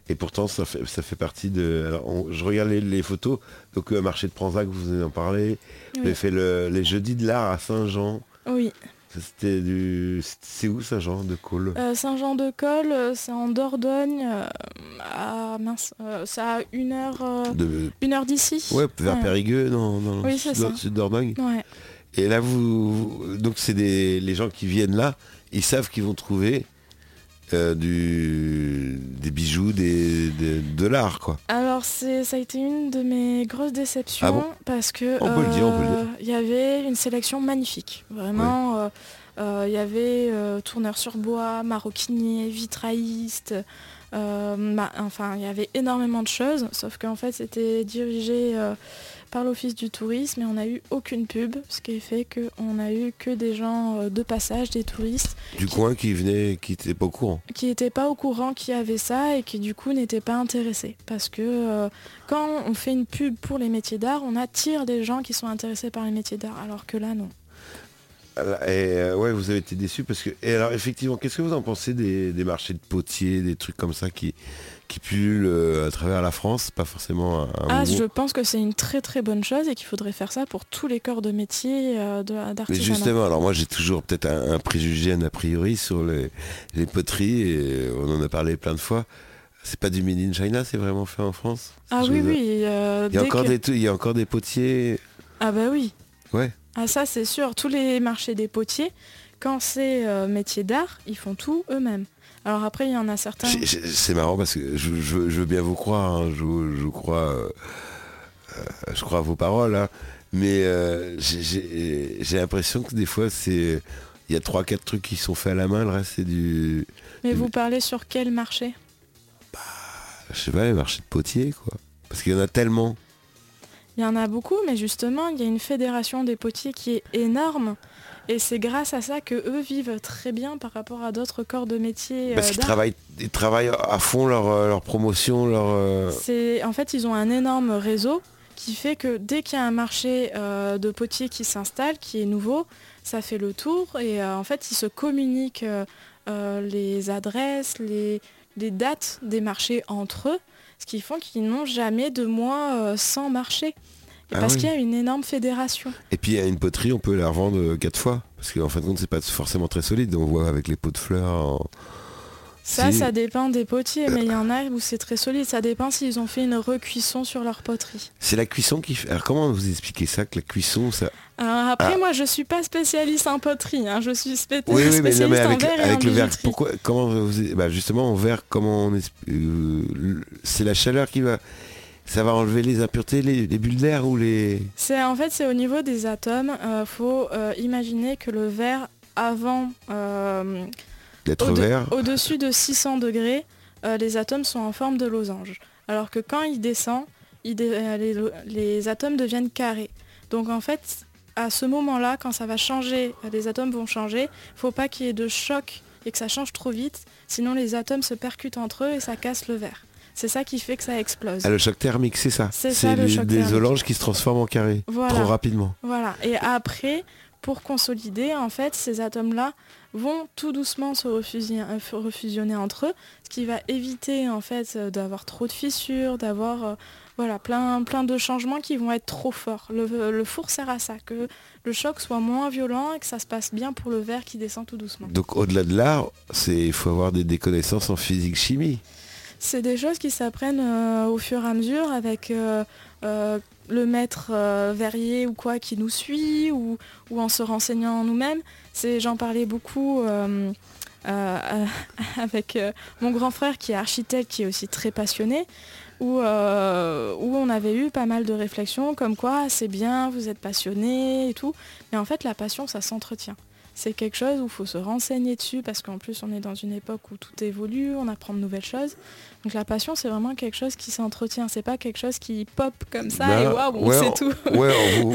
Et pourtant, ça fait, ça fait partie de. Alors, on- je regarde les, les photos. Donc, le marché de Pranzac, vous venez d'en parler. Vous avez fait le- les jeudis de l'art à Saint-Jean. Oui, C'était du. C'est où Saint-Jean de Cole Euh, Saint-Jean-de-Col, euh, c'est en Dordogne, euh, à, mince, euh, c'est à une heure, euh, de... une heure d'ici. Ouais, vers Ouais. Périgueux, dans, dans Oui, le sud, ça. sud d'Ordogne. Ouais. Et là, vous. Donc, c'est des... les gens qui viennent là, ils savent qu'ils vont trouver euh, du... des bijoux, des... des- de l'art, quoi. Alors c'est, ça a été une de mes grosses déceptions Ah bon? parce que On peut le dire, on peut le euh, il y avait une sélection magnifique. Vraiment, euh, euh, il y avait tourneur sur bois, maroquinier, vitrailliste. enfin, il y avait énormément de choses, sauf qu'en fait c'était dirigé par l'office du tourisme et on n'a eu aucune pub, ce qui fait qu'on a eu que des gens euh, de passage, des touristes, Du coin qui venait, qui n'était pas au courant. qui n'étaient pas au courant qu'il y avait ça et qui du coup n'étaient pas intéressés. Parce que euh, quand on fait une pub pour les métiers d'art, on attire des gens qui sont intéressés par les métiers d'art, alors que là non. Et euh, ouais, vous avez été déçu parce que. Et alors, effectivement, qu'est-ce que vous en pensez des, des marchés de potiers, des trucs comme ça qui, qui pullulent euh, à travers la France Pas forcément un, Ah, je pense que c'est une très très bonne chose et qu'il faudrait faire ça pour tous les corps de métier euh, d'artisanat. justement, alors moi j'ai toujours peut-être un, un préjugé, un a priori sur les, les poteries, et on en a parlé plein de fois. C'est pas du made in China, c'est vraiment fait en France Ah oui, oui. euh, Il y, a encore que- des, il y a encore des potiers. Ah bah oui. Ouais. Ah ça c'est sûr, tous les marchés des potiers, quand c'est euh, métier d'art, ils font tout eux-mêmes. Alors après, il y en a certains... C'est marrant parce que je, je- je veux bien vous croire, hein, je, crois, euh, euh, je crois à vos paroles, hein, mais euh, j'ai- l'impression que des fois c'est, il y a trois quatre trucs qui sont faits à la main, le reste c'est du, Mais vous parlez sur quel marché? Je sais pas, les marchés de potiers quoi, parce qu'il y en a tellement. Il y en a beaucoup, mais justement, il y a une fédération des potiers qui est énorme. Et c'est grâce à ça que eux vivent très bien par rapport à d'autres corps de métier. euh, Parce qu'ils travaillent, ils travaillent à fond leur, euh, leur promotion, leur. euh, C'est en fait ils ont un énorme réseau qui fait que dès qu'il y a un marché euh, de potiers qui s'installe, qui est nouveau, ça fait le tour et euh, en fait ils se communiquent euh, les adresses, les, les dates des marchés entre eux, ce qui font qu'ils n'ont jamais de mois sans marché. Et Ah parce oui. qu'il y a une énorme fédération. Et puis à une poterie, on peut la revendre euh, quatre fois, parce qu'en fin de compte, c'est pas forcément très solide. On voit avec les pots de fleurs. en- Ça, Si. ça dépend des potiers, mais il y en a où c'est très solide. Ça dépend s'ils ont fait une recuisson sur leur poterie. C'est la cuisson qui fait. Alors comment vous expliquez ça que la cuisson, ça. Alors après, Ah. moi, je suis pas spécialiste en poterie. hein. Je suis spé- Oui, oui, mais, spécialiste non, mais en avec, verre et en avec le verre, pourquoi Comment vous bah justement en verre, comment on euh, C'est la chaleur qui va. Ça va enlever les impuretés, les, les bulles d'air ou les. C'est en fait, c'est au niveau des atomes. Il faut euh, imaginer que le verre avant, euh, L'être au-de- vert. au-dessus de 600 degrés, euh, les atomes sont en forme de losange. Alors que quand il descend, il dé- euh, les, les atomes deviennent carrés. Donc en fait, à ce moment-là, quand ça va changer, euh, les atomes vont changer, faut pas qu'il y ait de choc et que ça change trop vite, sinon les atomes se percutent entre eux et ça casse le verre. C'est ça qui fait que ça explose. Ah, le choc thermique, c'est ça. C'est ça, le les- choc des thermique. oranges qui se transforment en carré. Voilà. Trop rapidement. Voilà. Et après, pour consolider, en fait, ces atomes-là vont tout doucement se euh, refusionner entre eux, ce qui va éviter en fait euh, d'avoir trop de fissures, d'avoir euh, voilà plein plein de changements qui vont être trop forts. Le, le four sert à ça, que le choc soit moins violent et que ça se passe bien pour le verre qui descend tout doucement. Donc au-delà de l'art, c'est il faut avoir des, des connaissances en physique chimie. C'est des choses qui s'apprennent euh, au fur et à mesure avec euh, euh, le maître verrier ou quoi qui nous suit ou, en se renseignant nous-mêmes. J'en parlais beaucoup avec mon grand frère qui est architecte, qui est aussi très passionné, où, où on avait eu pas mal de réflexions comme quoi c'est bien, vous êtes passionné et tout. Mais en fait la passion ça s'entretient. C'est quelque chose où il faut se renseigner dessus parce qu'en plus on est dans une époque où tout évolue, on apprend de nouvelles choses. Donc la passion c'est vraiment quelque chose qui s'entretient, c'est pas quelque chose qui pop comme ça et Bah, waouh on ouais, sait tout. Ouais,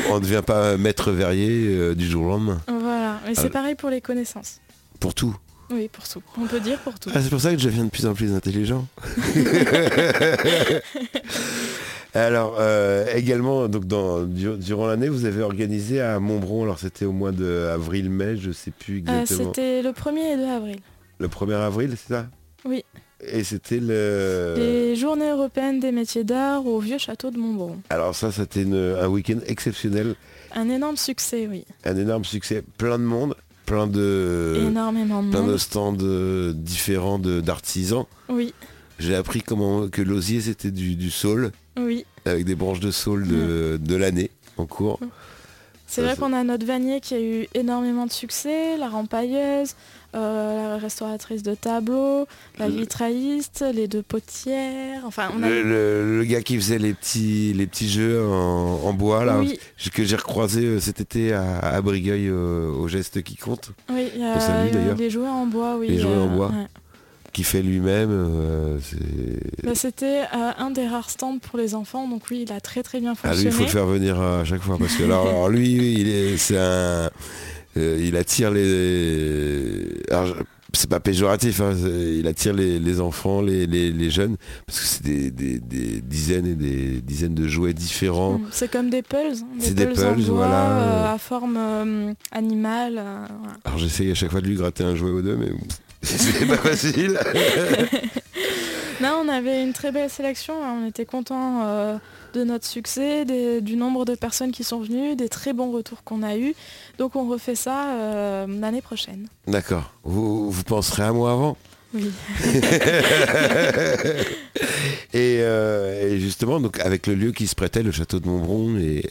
on ne devient pas maître verrier euh, du jour au lendemain. voilà, et c'est pareil pour les connaissances. Pour tout. Oui, pour tout. On peut dire pour tout. Ah, c'est pour ça que je deviens de plus en plus intelligent. Alors euh, également, donc dans, du- durant l'année, vous avez organisé à Montbron, alors c'était au mois de avril-mai, je sais plus Euh, exactement. C'était le 1er et 2 avril. le 1er avril, c'est ça? Oui. Et c'était le... Les journées européennes des métiers d'art au vieux château de Montbron. Alors ça, c'était un week-end exceptionnel, Un énorme succès, oui. un énorme succès, plein de monde, plein de... Énormément de plein de stands euh, différents de- d'artisans. Oui, J'ai appris comment que l'osier c'était du, du saule, oui. avec des branches de saule de, de l'année en cours. C'est Ça, vrai c'est- qu'on a notre vanier qui a eu énormément de succès, la rempailleuse, euh, la restauratrice de tableaux, la vitrailliste, les deux potières. Enfin, on a Le, le- le gars qui faisait les petits, les petits jeux en, en bois là, Oui. que j'ai recroisé euh, cet été à, à Brigueuil euh, au geste qui compte, Oui, il y a d'ailleurs. les jouets en bois, oui. Les jouets en bois. ouais. Qui fait lui-même. euh, Bah, C'était euh, un des rares stands pour les enfants, donc oui, il a très très bien Ah lui, fonctionné. il faut le faire venir à chaque fois parce que alors, alors, lui, il est, c'est un, euh, il attire les, c'est pas péjoratif, hein, il attire les, les enfants, les, les- les jeunes parce que c'est des, des- des dizaines et des dizaines de jouets différents. Mm, C'est comme des pulls, hein, C'est des en pulls, bois, voilà. à forme animale. voilà. Alors j'essaye à chaque fois de lui gratter un jouet ou deux, mais c'est pas facile. Là, on avait une très belle sélection, hein, on était contents euh, de notre succès, des- du nombre de personnes qui sont venues, des très bons retours qu'on a eus. Donc on refait ça euh, l'année prochaine. D'accord. Vous, vous penserez à moi avant? Oui. et, euh, et justement, donc avec le lieu qui se prêtait, le château de Montbron, et,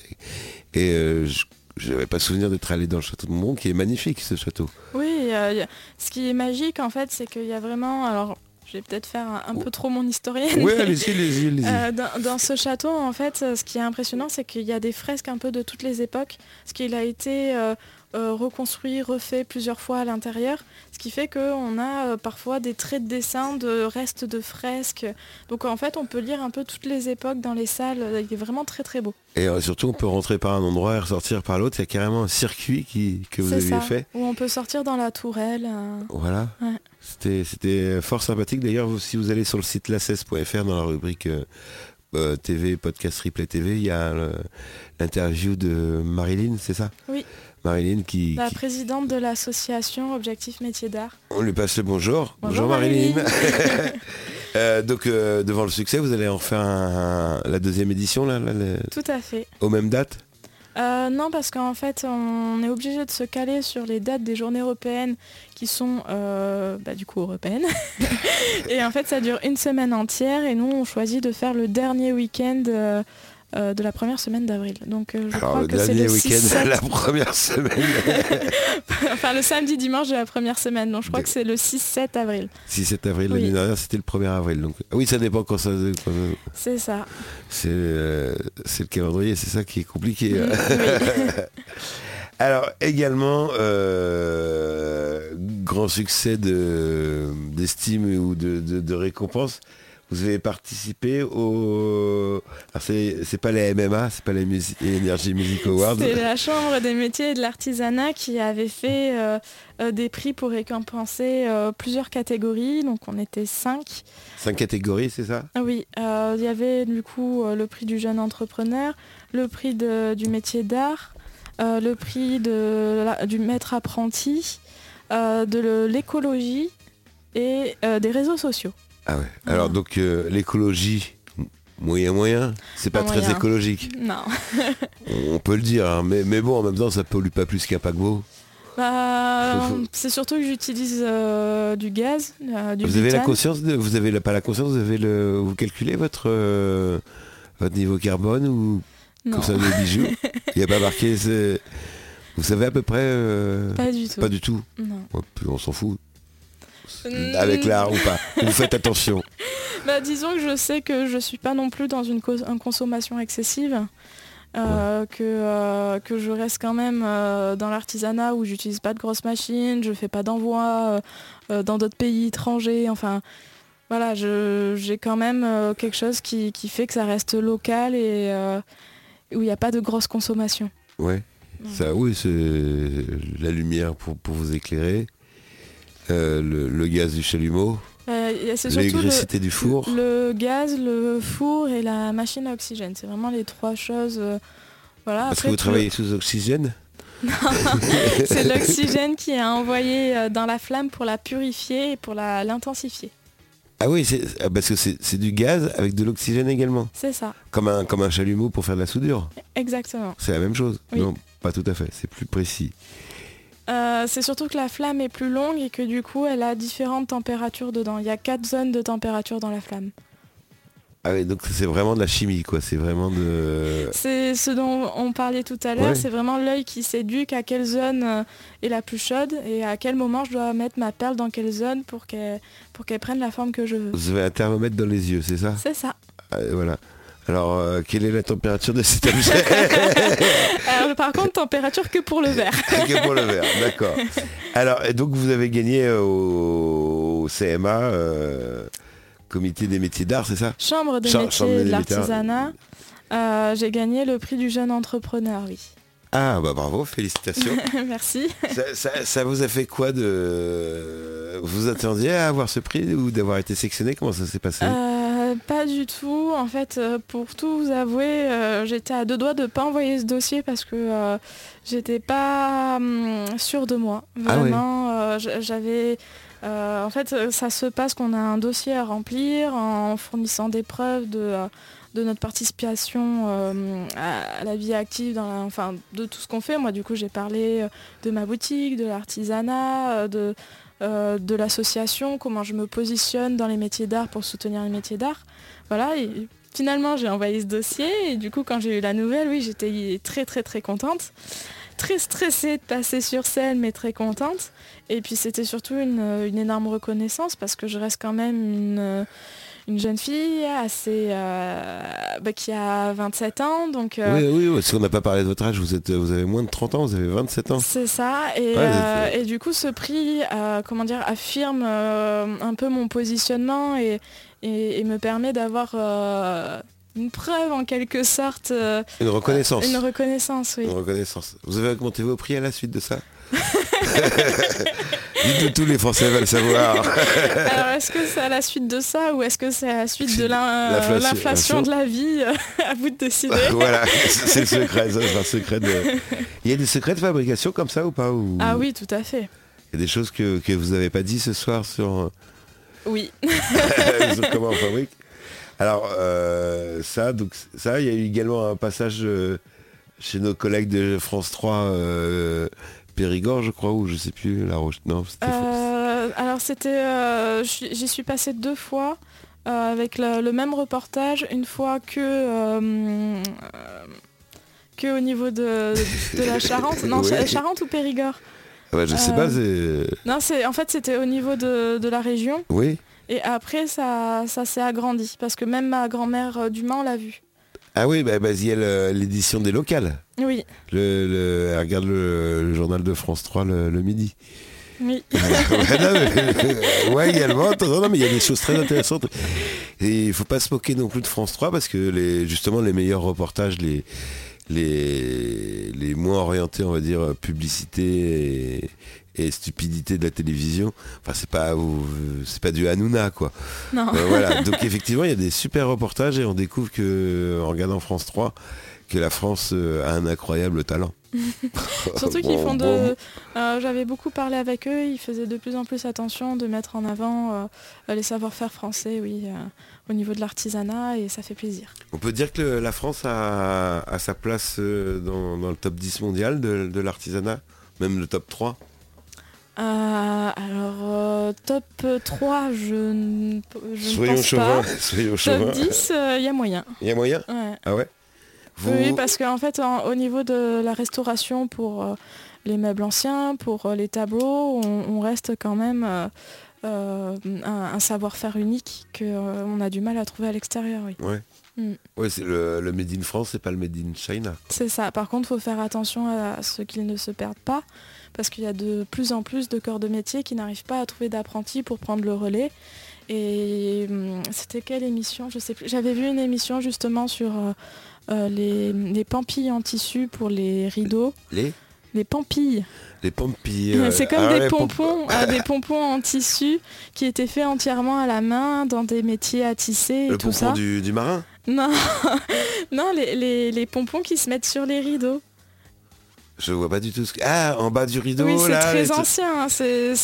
et euh, je n'avais pas souvenir d'être allé dans le château de Montbron, qui est magnifique ce château. Oui, euh, ce qui est magique en fait, c'est qu'il y a vraiment... Alors, je vais peut-être faire un, un peu trop mon historienne. Oui, allez-y, allez-y. Euh, dans, dans ce château, en fait, ce qui est impressionnant, c'est qu'il y a des fresques un peu de toutes les époques, ce qu'il a été euh, reconstruit, refait plusieurs fois à l'intérieur, ce qui fait qu'on a euh, parfois des traits de dessin de restes de fresques. Donc en fait, on peut lire un peu toutes les époques dans les salles. Il est vraiment très très beau. Et euh, surtout, on peut rentrer par un endroit et ressortir par l'autre. Il y a carrément un circuit qui, que vous aviez ça. fait. Où on peut sortir dans la tourelle. euh, Voilà. Ouais. C'était, fort sympathique. D'ailleurs, si vous allez sur le site la16.fr dans la rubrique euh, euh, TV, podcast replay TV, il y a euh, l'interview de Marilyn, c'est ça? Oui. Marilyn qui, La présidente de l'association Objectif Métier d'Art. On lui passe le bonjour. Bonjour, Marilyn. Marilyn. Euh, donc euh, devant le succès, vous allez en faire un- un- la deuxième édition là, là, le- Tout à fait. aux mêmes dates Euh, non, parce qu'en fait, on est obligé de se caler sur les dates des journées européennes qui sont euh, bah, du coup européennes. et en fait, ça dure une semaine entière et nous, on choisit de faire le dernier week-end euh, euh, de la première semaine d'avril. Donc, euh, je Alors crois le que c'est dernier le week-end, 6-7, la première semaine, enfin le samedi dimanche de la première semaine. Donc, je crois que c'est le 6-7 avril. 6-7 avril Oui. l'année dernière, c'était le 1er avril. Donc ah oui, ça dépend quand ça. C'est ça. c'est, euh, c'est le calendrier, c'est ça qui est compliqué. Oui. Alors également euh, grand succès de d'estime ou de, de, de récompense. Vous avez participé au. Alors c'est, pas les MMA, c'est pas les Musi- Energy Music Awards. C'est la Chambre des métiers et de l'artisanat qui avait fait euh, euh, des prix pour récompenser euh, plusieurs catégories. Donc, on était cinq. Cinq catégories, c'est ça? Ah Oui, euh, il y avait du coup le prix du jeune entrepreneur, le prix de- du métier d'art, le prix de la- du maître apprenti, de l'écologie et des réseaux sociaux. Ah ouais. Alors donc euh, l'écologie, moyen moyen, c'est pas Pas très moyen. écologique. Non. On peut le dire, hein, mais, mais bon en même temps ça pollue pas plus qu'un paquebot. Bah, faut- c'est surtout que j'utilise euh, du gaz, euh, du vous avez la conscience de, vous avez la- pas la conscience, vous avez le, vous calculez votre euh, votre niveau carbone ou Non, comme ça des bijoux. Il n'y a pas marqué. Vous savez à peu près euh, pas du tout. Pas du tout. Non. Ouais, puis on s'en fout. Mm. Avec l'art ou pas. Vous faites attention. Bah, disons que je sais que je suis pas non plus dans une, cause- une consommation excessive. euh, que, euh, que je reste quand même euh, dans l'artisanat où j'utilise pas de grosses machines, je fais pas d'envoi dans d'autres pays étrangers, enfin voilà, j'ai quand même quelque chose qui, qui fait que ça reste local et où il n'y a pas de grosse consommation. Ouais. Ça, oui, c'est la lumière pour, pour vous éclairer. Euh, le, le gaz du chalumeau. Euh, L'électricité du four. le gaz, le four et la machine à oxygène. C'est vraiment les trois choses. euh, voilà. Parce que vous travaillez sous oxygène? C'est l'oxygène qui est envoyé euh, dans la flamme pour la purifier et pour l'intensifier. Ah oui, ah, parce que c'est c'est du gaz avec de l'oxygène également. C'est ça, Comme un, comme un chalumeau pour faire de la soudure. exactement. C'est la même chose. Oui. Non, pas tout à fait. C'est plus précis. Euh, c'est surtout que la flamme est plus longue et que du coup elle a différentes températures dedans. Il y a quatre zones de température dans la flamme. Ah oui, donc c'est vraiment de la chimie, quoi. C'est vraiment de... C'est ce dont on parlait tout à l'heure, Ouais. c'est vraiment l'œil qui s'éduque à quelle zone euh, est la plus chaude et à quel moment je dois mettre ma perle dans quelle zone pour qu'elle pour qu'elle prenne la forme que je veux. Vous avez un thermomètre dans les yeux, c'est ça? C'est ça. Ah, Voilà. Alors, euh, quelle est la température de cet objet Alors, par contre, température que pour le verre. Que pour le verre, d'accord. Alors, et donc vous avez gagné au, au CMA, euh, Comité des métiers d'art, c'est ça? Chambre des métiers chambre des de l'artisanat. Euh, J'ai gagné le prix du jeune entrepreneur, oui. Ah, bah bravo, félicitations. Merci. ça, ça- ça vous a fait quoi de... Vous attendiez à avoir ce prix ou d'avoir été sectionné Comment ça s'est passé? Euh, pas du tout. En fait, euh, pour tout vous avouer, euh, j'étais à deux doigts de pas envoyer ce dossier parce que euh, j'étais pas hum, sûre de moi. Ah oui. Vraiment, j'avais. en fait, ça se passe qu'on a un dossier à remplir en fournissant des preuves de, de notre participation à, à la vie active, dans la- enfin de tout ce qu'on fait. Moi, du coup, j'ai parlé de ma boutique, de l'artisanat, de, euh, de l'association, comment je me positionne dans les métiers d'art pour soutenir les métiers d'art. Voilà, et finalement j'ai envoyé ce dossier et du coup quand j'ai eu la nouvelle, oui j'étais très très très contente. Très stressée de passer sur scène mais très contente. Et puis c'était surtout une, une énorme reconnaissance parce que je reste quand même une, une jeune fille assez euh, bah, qui a 27 ans. Donc euh, Oui, oui, parce qu'on n'a pas parlé de votre âge, vous, êtes, vous avez moins de 30 ans, vous avez 27 ans. C'est ça, et, Ouais, euh, et du coup ce prix, comment dire, affirme un peu mon positionnement et, et- et me permet d'avoir une preuve en quelque sorte, Une reconnaissance. une reconnaissance, oui. Une reconnaissance. Vous avez augmenté vos prix à la suite de ça? Dites-le, tous les Français veulent savoir. Alors est-ce que c'est à la suite de ça ou est-ce que c'est à la suite de l'in- L'inflation- de la vie euh, À vous de décider. voilà, c'est le secret, ça, un secret de... Il y a des secrets de fabrication comme ça ou pas ou... Ah oui, tout à fait. Il y a des choses que, que vous n'avez pas dit ce soir sur, Oui. sur comment on fabrique. Alors euh, ça, donc ça, il y a eu également un passage euh, chez nos collègues de France 3 euh, Périgord, je crois, ou je sais plus, La Roche. Non, c'était. Euh, alors c'était, euh, j'y suis passée deux fois euh, avec le, le même reportage, une fois que que au niveau de, de la Charente, non Charente ou Périgord. Ah bah, je sais pas, c'est... Non, c'est en fait c'était au niveau de, de la région Oui et après ça ça s'est agrandi parce que même ma grand-mère du Mans l'a vu. Ah oui, bah, bah, il y a l'édition des locales. Oui, Le, regarde le, le journal de France 3 le, le midi. oui. Ouais, non, mais- ouais, également. Non, mais il y a des choses très intéressantes. Et il faut pas se moquer non plus de France 3 parce que les, justement les meilleurs reportages, les, les, les moins orientés, on va dire, publicité et, et stupidité de la télévision, enfin c'est pas c'est pas du Hanouna quoi. Non. Euh, voilà. Donc effectivement il y a des super reportages et on découvre que en regardant France 3 que la France euh, a un incroyable talent. Surtout qu'ils font de. euh, J'avais beaucoup parlé avec eux, ils faisaient de plus en plus attention de mettre en avant euh, les savoir-faire français, oui, euh, au niveau de l'artisanat, et ça fait plaisir. On peut dire que le- la France a, a sa place dans, dans le top 10 mondial de, de l'artisanat, même le top 3. Euh, alors, euh, top 3, je, ne- Soyons chauvins. pas. Soyons. Top 10, il y a moyen. Il y a moyen? Ouais. Ah ouais? Vous- Oui, parce qu'en fait, en- au niveau de la restauration pour euh, les meubles anciens, pour euh, les tableaux, on, on reste quand même euh, euh, un, un savoir-faire unique qu'on a du mal à trouver à l'extérieur, oui. Ouais. Mm. Ouais, c'est le, le Made in France, c'est pas le Made in China. C'est ça. Par contre, il faut faire attention à ce qu'ils ne se perdent pas, parce qu'il y a de plus en plus de corps de métier qui n'arrivent pas à trouver d'apprentis pour prendre le relais. Et hum, c'était quelle émission? Je sais plus. J'avais vu une émission justement sur euh, euh, les, les pampilles en tissu pour les rideaux. Les Les pampilles. Les pampilles. euh, C'est comme alors des pompons, euh, des pompons en tissu qui étaient faits entièrement à la main dans des métiers à tisser et Le tout pompon ça. du, du marin? Non, non, les, les- les pompons qui se mettent sur les rideaux. Je vois pas du tout ce que... Ah, en bas du rideau, oui, c'est très ancien. hein, c'est,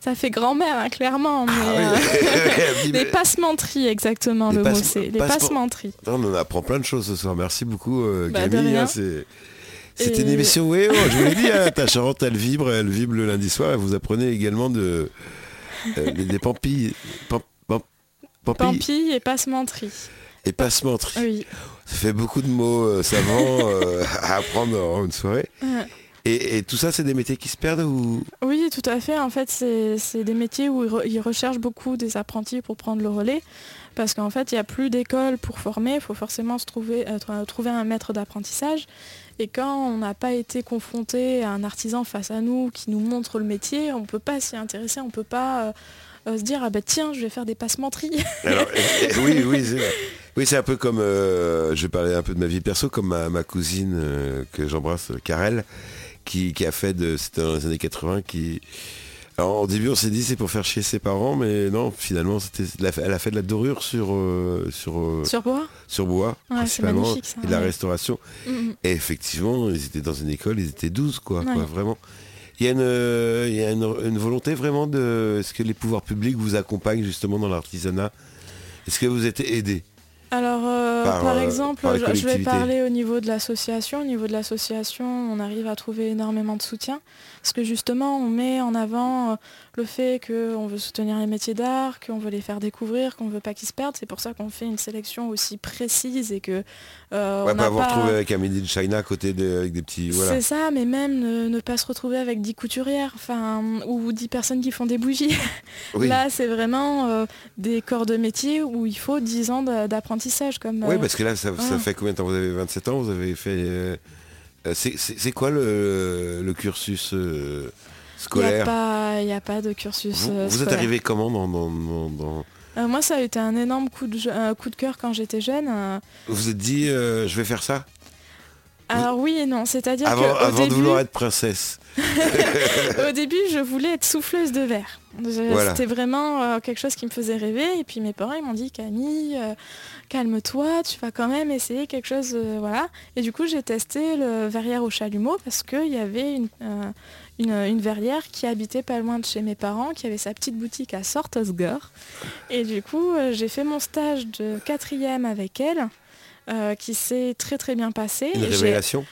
ça fait grand-mère, hein, clairement. Mais, Ah oui. euh, les passementeries, exactement, Les le mot, passe- c'est les passe- passementeries. Attends, on en apprend plein de choses ce soir. Merci beaucoup, euh, Bah, Camille. rien. hein, c'est... C'était une émission, oui, oh, je vous l'ai dit, hein, ta Charente, elle vibre, elle vibre le lundi soir, et vous apprenez également de, euh, des, des pampilles, pam- pam- pampilles Pampilles et passementeries. Et passementeries. Oui. Ça fait beaucoup de mots euh, savants euh, à apprendre en une soirée. Ouais. Et, et tout ça, c'est des métiers qui se perdent ou? Oui, tout à fait. En fait, c'est des métiers où ils, re- ils recherchent beaucoup des apprentis pour prendre le relais. Parce qu'en fait, il n'y a plus d'école pour former. Il faut forcément se trouver, euh, tr- trouver un maître d'apprentissage. Et quand on n'a pas été confronté à un artisan face à nous qui nous montre le métier, on ne peut pas s'y intéresser. On ne peut pas se dire, ah ben tiens, je vais faire des passementeries. Alors, oui, oui, c'est oui, c'est un peu comme, euh, je vais parler un peu de ma vie perso, comme ma, ma cousine euh, que j'embrasse, Karel, qui, qui a fait de, c'était dans les années 80, qui, alors au début on s'est dit c'est pour faire chier ses parents, mais non, finalement c'était, elle a fait de la dorure sur, euh, sur, euh, Sur bois? sur bois, Ouais, principalement, ça, et de la restauration. Mhm. Et effectivement, ils étaient dans une école, ils étaient 12, quoi, Ouais. quoi, vraiment. Il y a, une, euh, il y a une, une volonté vraiment de... Est-ce que les pouvoirs publics vous accompagnent justement dans l'artisanat? Est-ce que vous êtes aidé Alors, euh, Par, par, euh, exemple, par je- je vais parler au niveau de l'association. Au niveau de l'association, on arrive à trouver énormément de soutien. Parce que justement, on met en avant le fait qu'on veut soutenir les métiers d'art, qu'on veut les faire découvrir, qu'on veut pas qu'ils se perdent. C'est pour ça qu'on fait une sélection aussi précise et que euh, Ouais, on pas vous retrouver avec un Made in China à côté de, avec des petits... Voilà. C'est ça, mais même ne, ne pas se retrouver avec 10 couturières, enfin, ou 10 personnes qui font des bougies. Oui. Là, c'est vraiment euh, des corps de métier où il faut 10 ans d'a- d'apprentissage. Comme, Oui, euh, parce que là, ça, fait combien de temps Vous avez 27 ans, vous avez fait... euh, c'est- quoi le, le cursus euh, Il n'y scolaire a, a pas de cursus. Vous, euh, vous êtes scolaire. arrivé comment dans, dans- dans- Euh, Moi, ça a été un énorme coup de, un coup de cœur quand j'étais jeune. euh. Vous vous êtes dit, euh, je vais faire ça? Alors oui et non, c'est-à-dire Avant, de vouloir être princesse. au début, je voulais être souffleuse de verre. Voilà. C'était vraiment euh, quelque chose qui me faisait rêver. Et puis mes parents, ils m'ont dit, Camille, euh, calme-toi, tu vas quand même essayer quelque chose, euh, voilà. Et du coup, j'ai testé le verrière au chalumeau parce qu'il y avait une, euh, une, une verrière qui habitait pas loin de chez mes parents, qui avait sa petite boutique à Sortosgor. Et du coup, euh, j'ai fait mon stage de quatrième avec elle. euh, qui s'est très très bien passé. Une Et j'ai- révélation?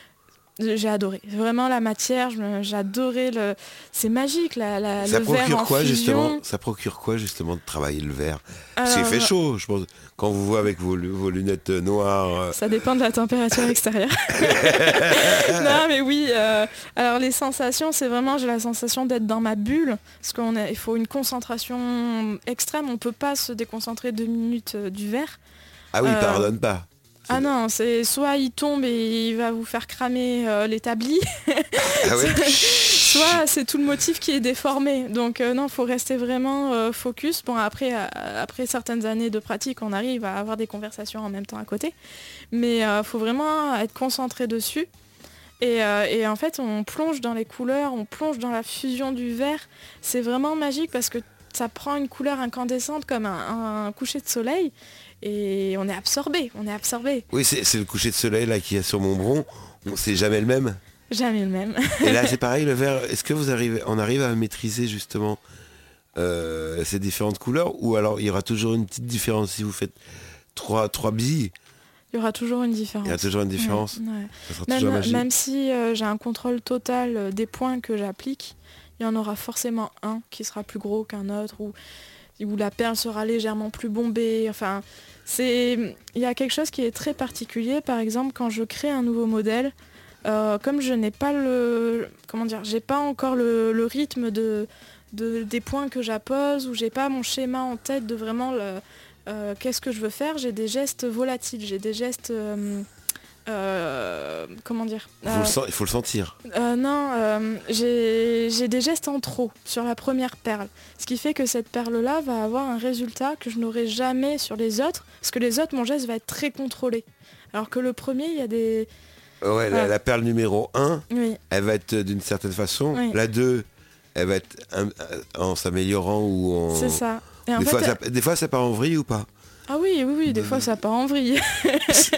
J'ai adoré. Vraiment la matière, me- j'adorais le. C'est magique, la, la- Ça le verre procure en quoi fusion. justement? Ça procure quoi justement de travailler le verre? Parce qu'il fait chaud, je pense. Quand vous voit avec vos, lu- vos lunettes euh, noires. euh, Ça dépend de la température extérieure. non mais oui. euh, alors les sensations, c'est vraiment j'ai la sensation d'être dans ma bulle parce qu'on il faut une concentration extrême. On peut pas se déconcentrer deux minutes euh, du verre. Ah oui, Euh, pardonne pas. Ah non, c'est soit il tombe et il va vous faire cramer euh, l'établi, Ah ouais soit c'est tout le motif qui est déformé. Donc euh, non, faut rester vraiment euh, focus. Bon après, euh, après certaines années de pratique, on arrive à avoir des conversations en même temps à côté, mais faut vraiment être concentré dessus. Et, et en fait, on plonge dans les couleurs, on plonge dans la fusion du verre. C'est vraiment magique parce que ça prend une couleur incandescente comme un, un coucher de soleil et on est absorbé, on est absorbé. Oui, c'est le coucher de soleil là qui est sur mon bron. On- C'est jamais le même. Jamais le même. Et là, c'est pareil, le verre. Est-ce que vous arrivez, on arrive à maîtriser justement euh, ces différentes couleurs ou alors il y aura toujours une petite différence si vous faites trois, trois billes? Il y aura toujours une différence. Il y a toujours une différence. Ouais, ouais. Ça sera toujours Même, même si euh, j'ai un contrôle total euh, des points que j'applique, il y en aura forcément un qui sera plus gros qu'un autre ou où la perle sera légèrement plus bombée. Enfin, c'est il y a quelque chose qui est très particulier. Par exemple, quand je crée un nouveau modèle, euh, comme je n'ai pas le comment dire, j'ai pas encore le, rythme de, de- des points que j'appose ou j'ai pas mon schéma en tête de vraiment euh, qu'est-ce que je veux faire. J'ai des gestes volatiles, j'ai des gestes euh, euh, comment dire Il faut, Euh, le faut le sentir. euh, non, euh, j'ai j'ai des gestes en trop sur la première perle. Ce qui fait que cette perle-là va avoir un résultat que je n'aurai jamais sur les autres, parce que les autres, mon geste va être très contrôlé. Alors que le premier, il y a des... Ouais, la, Ouais. la perle numéro 1, Oui, elle va être d'une certaine façon. Oui. La 2, elle va être en s'améliorant ou en... c'est ça. Et en Des, fait, fois, ça, des fois, ça part en vrille ou pas? Ah oui, oui, oui, des fois ça part en vrille.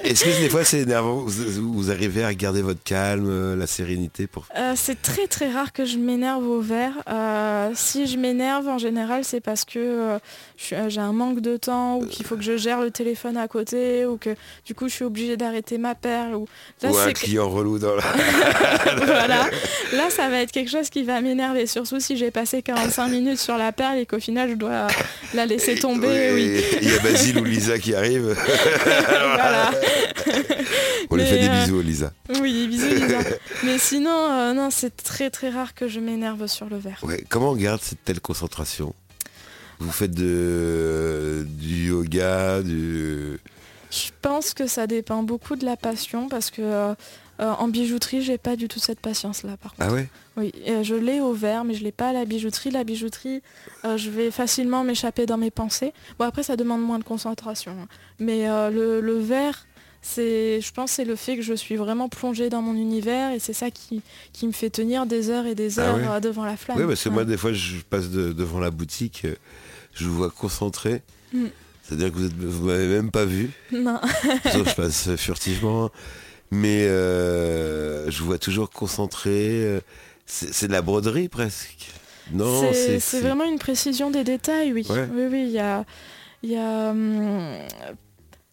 Est-ce que des fois, c'est énervant vous, vous arrivez à garder votre calme, euh, la sérénité pour... Euh, c'est très très rare que je m'énerve au verre. Euh, si je m'énerve, en général, c'est parce que euh, j'ai un manque de temps ou qu'il faut que je gère le téléphone à côté ou que du coup je suis obligée d'arrêter ma perle. Ou... Là, ou un client relou dans la... voilà. Là, ça va être quelque chose qui va m'énerver, surtout si j'ai passé 45 minutes sur la perle et qu'au final je dois la laisser tomber. Oui, Oui. Il y a Lisa qui voilà. On lui fait des euh, bisous, Lisa. Oui, bisous Lisa. Mais sinon, euh, non, c'est très très rare que je m'énerve sur le verre. Ouais, comment on garde cette telle concentration? Vous faites de, du yoga, du... Je pense que ça dépend beaucoup de la passion parce que euh, euh, en bijouterie, j'ai pas du tout cette patience-là par contre. Ah ouais? Oui, je l'ai au verre, mais je l'ai pas à la bijouterie. La bijouterie, euh, je vais facilement m'échapper dans mes pensées. Bon après, ça demande moins de concentration. hein. Mais euh, le, le verre, c'est, je pense, que c'est le fait que je suis vraiment plongée dans mon univers et c'est ça qui, qui me fait tenir des heures et des Ah heures ouais euh, devant la flamme. Oui, parce que Ouais. moi, des fois, je passe de- devant la boutique, euh, je vous vois concentré. Mm. C'est-à-dire que vous, êtes, vous m'avez même pas vu. Non. Sauf je passe furtivement. Mais euh, je vous vois toujours concentré. euh, C'est c'est de la broderie presque. Non, C'est- vraiment une précision des détails, oui. Ouais. Oui, oui, il y a... il y a, hum,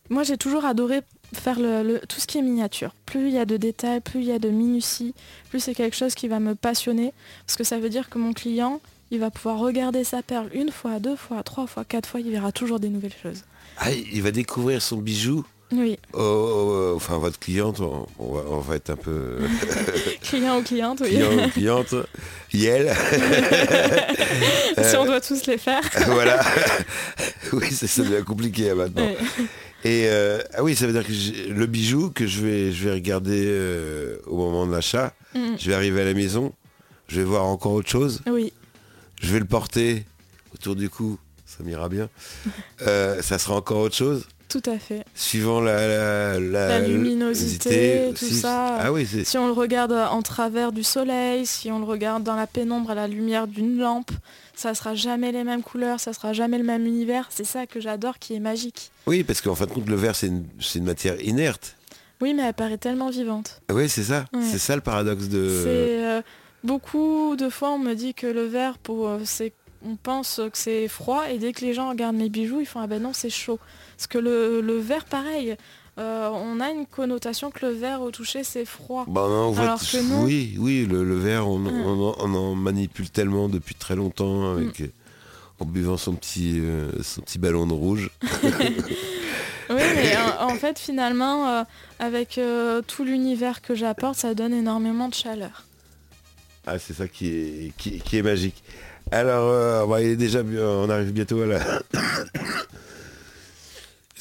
Moi, j'ai toujours adoré faire le, le- tout ce qui est miniature. Plus il y a de détails, plus il y a de minutie, plus c'est quelque chose qui va me passionner. Parce que ça veut dire que mon client, il va pouvoir regarder sa perle une fois, deux fois, trois fois, quatre fois, il verra toujours des nouvelles choses. Ah, il va découvrir son bijou. Oui, Oh, oh, oh, enfin, votre cliente, on, va, on va être un peu client ou cliente, oui. client ou cliente. Yel. si on doit tous les faire. voilà. oui, ça devient compliqué hein, maintenant. Et euh, ah oui, ça veut dire que le bijou que je vais, je vais regarder euh, au moment de l'achat, Mm. je vais arriver à la maison, je vais voir encore autre chose, Oui, je vais le porter autour du cou, ça m'ira bien. Euh, ça sera encore autre chose, tout à fait. suivant la, la, La luminosité, tout ça. Ah oui, Si on le regarde en travers du soleil, si on le regarde dans la pénombre à la lumière d'une lampe, ça sera jamais les mêmes couleurs, ça sera jamais le même univers. C'est ça que j'adore qui est magique. oui, parce qu'en fin de compte, le verre, c'est une, matière inerte. Oui, mais elle paraît tellement vivante. Oui, c'est ça. Ouais. C'est ça le paradoxe de. Euh, beaucoup de fois on me dit que le verre, pour, euh, on pense que c'est froid et dès que les gens regardent mes bijoux, ils font ah ben non c'est chaud. Parce que le, le verre, pareil, euh, on a une connotation que le verre au toucher c'est froid. Bah, non, Alors t- que non. Oui, oui, le, le verre, on, Mm. on en- on en manipule tellement depuis très longtemps avec, euh, en buvant son petit, euh, son petit ballon de rouge. Oui, mais en, en fait, finalement, euh, avec tout l'univers que j'apporte, ça donne énormément de chaleur. Ah, c'est ça qui est, qui, qui est magique. Alors, bah, il est déjà, on arrive bientôt à la...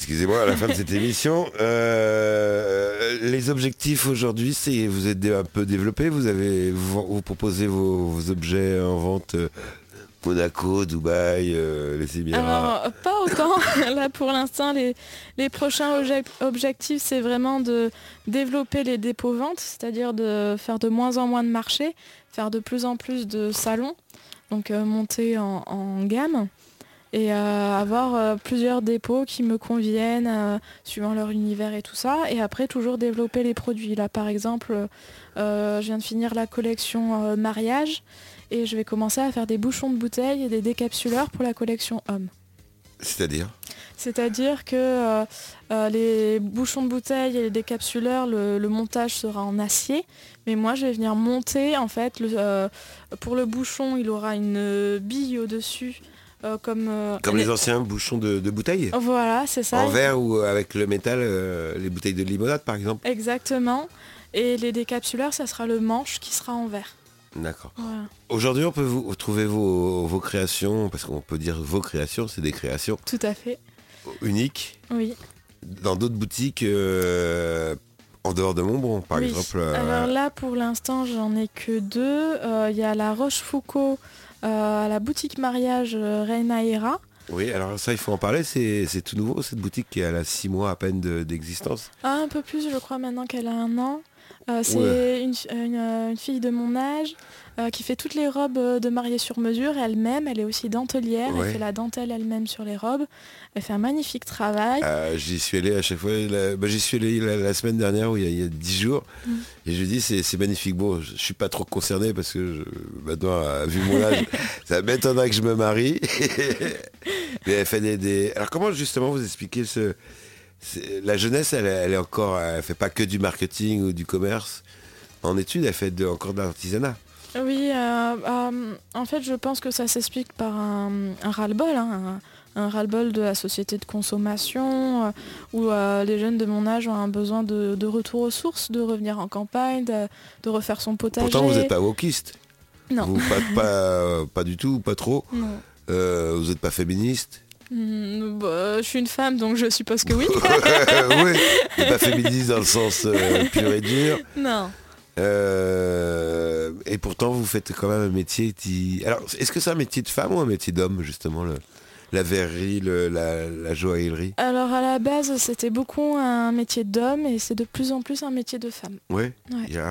Excusez-moi, à la fin de cette émission. Euh, les objectifs aujourd'hui, c'est vous êtes un peu développé, vous avez vous, proposez vos, objets en vente euh, Monaco, Dubaï, euh, les Émirats. Pas autant. Là, pour l'instant, les, prochains obje- objectifs, c'est vraiment de développer les dépôts ventes, c'est-à-dire de faire de moins en moins de marchés, faire de plus en plus de salons, donc monter en gamme et euh, avoir euh, plusieurs dépôts qui me conviennent euh, suivant leur univers et tout ça. Et après, toujours développer les produits. Là, par exemple, je viens de finir la collection mariage et je vais commencer à faire des bouchons de bouteilles et des décapsuleurs pour la collection homme. C'est-à-dire? C'est-à-dire que les bouchons de bouteilles et les décapsuleurs, le, le montage sera en acier, mais moi je vais venir monter en fait. le- pour le bouchon, il aura une bille au-dessus, euh, comme. euh, Comme les anciens bouchons de, de bouteilles Voilà, c'est ça. En verre ou avec le métal, euh, les bouteilles de limonade par exemple Exactement. Et les décapsuleurs, ça sera le manche qui sera en verre. D'accord. Voilà. Aujourd'hui, on peut vous trouver vos, vos créations, parce qu'on peut dire vos créations, c'est des créations Tout à fait. uniques, Oui. dans d'autres boutiques en dehors de Montbron, par Oui. exemple. Alors là, pour l'instant, j'en ai que deux. Il y a la Rochefoucauld à la boutique mariage euh, Reina Hera. Oui, alors ça, il faut en parler, c'est tout nouveau, cette boutique qui a là, six mois à peine de- d'existence. Ah, un peu plus, je crois, maintenant qu'elle a un an. Euh, c'est Ouais. une, une, euh, une fille de mon âge euh, qui fait toutes les robes de mariée sur mesure elle-même. Elle est aussi dentelière. Ouais. Elle fait la dentelle elle-même sur les robes. Elle fait un magnifique travail. Euh, j'y suis allé à chaque fois. la- bah, j'y suis allé la, la semaine dernière, où il y a- dix jours. Mm. Et je dis c'est c'est magnifique. Bon, je, je suis pas trop concerné parce que je- maintenant, vu mon âge, ça m'étonnerait que je me marie. Mais elle fait des, des- Alors comment justement vous expliquez ce la jeunesse, elle, elle est encore, elle fait pas que du marketing ou du commerce. En études, elle fait de- encore de l'artisanat. Oui, euh, euh, en fait, je pense que ça s'explique par un, un ras-le-bol, hein, un, un ras-le-bol de la société de consommation, euh, où les jeunes de mon âge ont un besoin de, de retour aux sources, de revenir en campagne, de, de refaire son potager. Pourtant, vous n'êtes pas wokiste. Non. Vous pas, pas, pas du tout, pas trop. Non. Vous n'êtes pas féministe. Hmm, bah, je suis une femme, donc je suppose que oui. oui, mais pas féministe dans le sens euh, pur et dur. non. Euh, et pourtant, vous faites quand même un métier qui... Alors, est-ce que c'est un métier de femme ou un métier d'homme, justement, le- la verrerie, le- la, la joaillerie? Alors à la base, c'était beaucoup un métier d'homme et c'est de plus en plus un métier de femme. Oui. Ouais.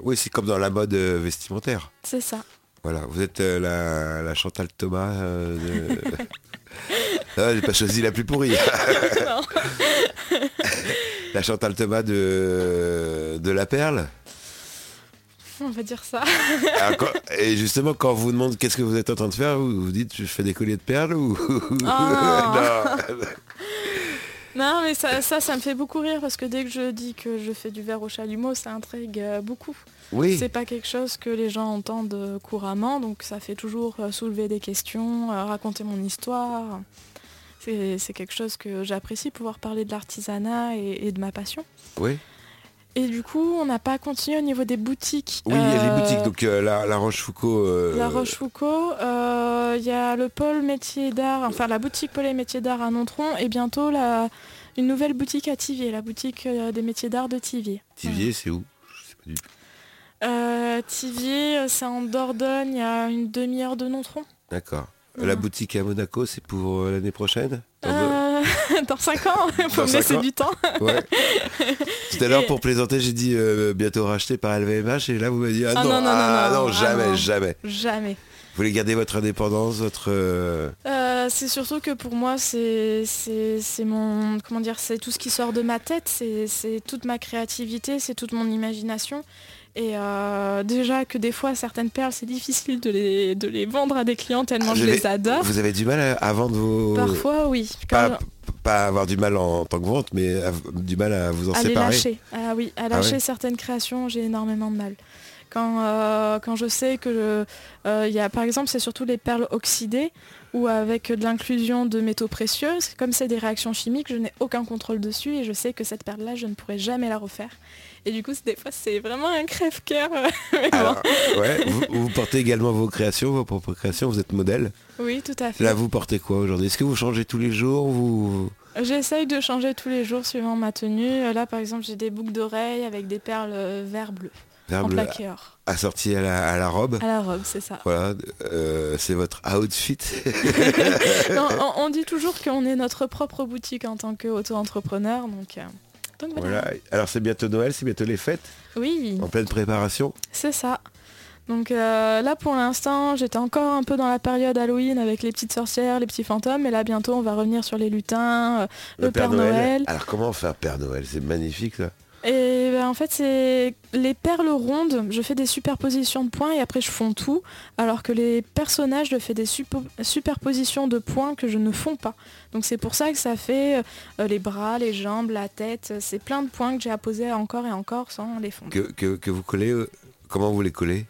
Oui, c'est comme dans la mode euh, vestimentaire. C'est ça. Voilà, vous êtes euh, la, la Chantal Thomas euh, de... Ah, j'ai pas choisi la plus pourrie. La Chantal Thomas de, de La Perle. On va dire ça. Alors, quand- et justement, quand on vous demande qu'est-ce que vous êtes en train de faire, vous vous dites je fais des colliers de perles ou Ah. Non. Non, mais ça, ça, ça me fait beaucoup rire parce que dès que je dis que je fais du verre au chalumeau, ça intrigue euh, beaucoup. Oui, C'est pas quelque chose que les gens entendent euh, couramment, donc ça fait toujours euh, soulever des questions, raconter mon histoire. C'est quelque chose que j'apprécie, pouvoir parler de l'artisanat et, et de ma passion. oui. Et du coup, on n'a pas continué au niveau des boutiques. Oui, il y a les boutiques, donc euh, la, la Rochefoucauld. euh, La Rochefoucauld, il y a le pôle métier d'art, enfin la boutique pôle et métiers d'art à Nontron et bientôt la, une nouvelle boutique à Tivier, la boutique euh, des métiers d'art de Tivier. Tivier, c'est où? Je sais pas du tout. Euh, Tivier, euh, c'est en Dordogne, à une demi-heure de Nontron. D'accord. Ouais. La boutique à Monaco, c'est pour euh, l'année prochaine? Dans deux- Euh, dans 5 ans, il faut me laisser du temps. Ouais. Tout à l'heure, Et- pour plaisanter, j'ai dit euh, bientôt racheté par LVMH et là, vous m'avez dit ah, Ah non, non, non, non, ah, non, ah jamais, non. jamais. Jamais. Vous voulez garder votre indépendance, votre. euh, Euh, c'est surtout que pour moi, c'est mon... Comment dire C'est tout ce qui sort de ma tête, c'est toute ma créativité, c'est toute mon imagination. Et euh, déjà que des fois, certaines perles, c'est difficile de les, de les vendre à des clients tellement je Vous avez- les adore. Vous avez du mal à, à vendre vos. Parfois, oui. Pas, avoir du mal en, tant que vente, mais à- du mal à vous en à les séparer. lâcher. Ah oui, à lâcher ouais. certaines créations, j'ai énormément de mal. Quand, euh, quand je sais que euh, il y a par exemple c'est surtout les perles oxydées ou avec de l'inclusion de métaux précieux, comme c'est des réactions chimiques, je n'ai aucun contrôle dessus et je sais que cette perle là je ne pourrai jamais la refaire. Et du coup c'est- des fois c'est vraiment un crève-cœur. bon. Ouais, vous, vous portez également vos créations, vos propres créations, vous êtes modèle. Oui tout à fait. Là, vous portez quoi aujourd'hui? Est-ce que vous changez tous les jours vous... J'essaye de changer tous les jours suivant ma tenue. Là par exemple j'ai des boucles d'oreilles avec des perles vert bleu en assorti à la, à la robe À la robe c'est ça. Voilà, euh, c'est votre outfit. Non, on, on dit toujours qu'on est notre propre boutique en tant qu'auto-entrepreneur, donc, euh, donc voilà. voilà. Alors c'est bientôt Noël, c'est bientôt les fêtes, Oui, en pleine préparation. c'est ça. Donc euh, là pour l'instant j'étais encore un peu dans la période Halloween avec les petites sorcières, les petits fantômes, et là bientôt on va revenir sur les lutins, le, Père, Noël. Alors comment faire Père Noël? C'est magnifique ça. Et en fait c'est les perles rondes, je fais des superpositions de points et après je fonds tout, alors que les personnages je fais des superpositions de points que je ne fonds pas. Donc c'est pour ça que ça fait euh, les bras, les jambes, la tête, c'est plein de points que j'ai à poser encore et encore sans les fondre. Que, que, que vous collez, euh, comment vous les collez?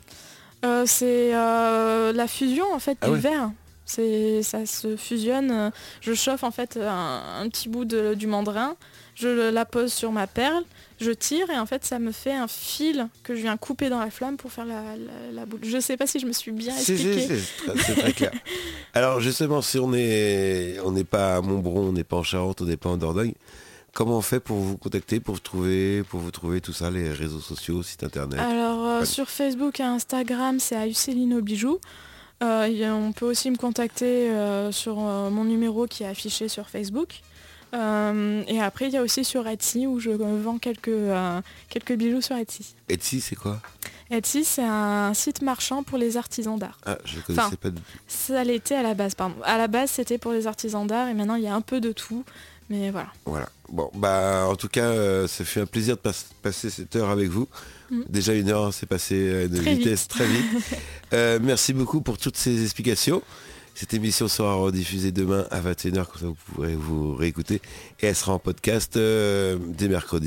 Euh, c'est la fusion en fait Ah du ouais. verre. C'est, ça se fusionne. Je chauffe en fait un, un petit bout de- du mandrin, je la pose sur ma perle, je tire et en fait ça me fait un fil que je viens couper dans la flamme pour faire la, la- la boule. Je sais pas si je me suis bien C'est expliquée. c'est- très, clair. Alors justement, si on est on n'est pas à Montbron, on n'est pas en Charente, on n'est pas en Dordogne, comment on fait pour vous contacter, pour vous trouver, pour vous trouver tout ça, les réseaux sociaux, site internet? Alors euh, sur Facebook et Instagram c'est Aücelino Bijoux. Euh, on peut aussi me contacter euh, sur euh, mon numéro qui est affiché sur Facebook. Euh, et après, il y a aussi sur Etsy où je vends quelques, euh, quelques bijoux sur Etsy. Etsy, c'est quoi? Etsy, c'est un site marchand pour les artisans d'art. Ah, je connaissais Enfin, pas tout. Ça l'était à la base, pardon. À la base, c'était pour les artisans d'art et maintenant, il y a un peu de tout. Mais voilà. Voilà. Bon, bah, en tout cas, euh, ça fait un plaisir de pas- passer cette heure avec vous. Mm. Déjà une heure, c'est passé à une vitesse vite. très vite. Merci beaucoup pour toutes ces explications. Cette émission sera rediffusée demain à 21h, comme ça vous pourrez vous réécouter. Et elle sera en podcast euh, dès mercredi.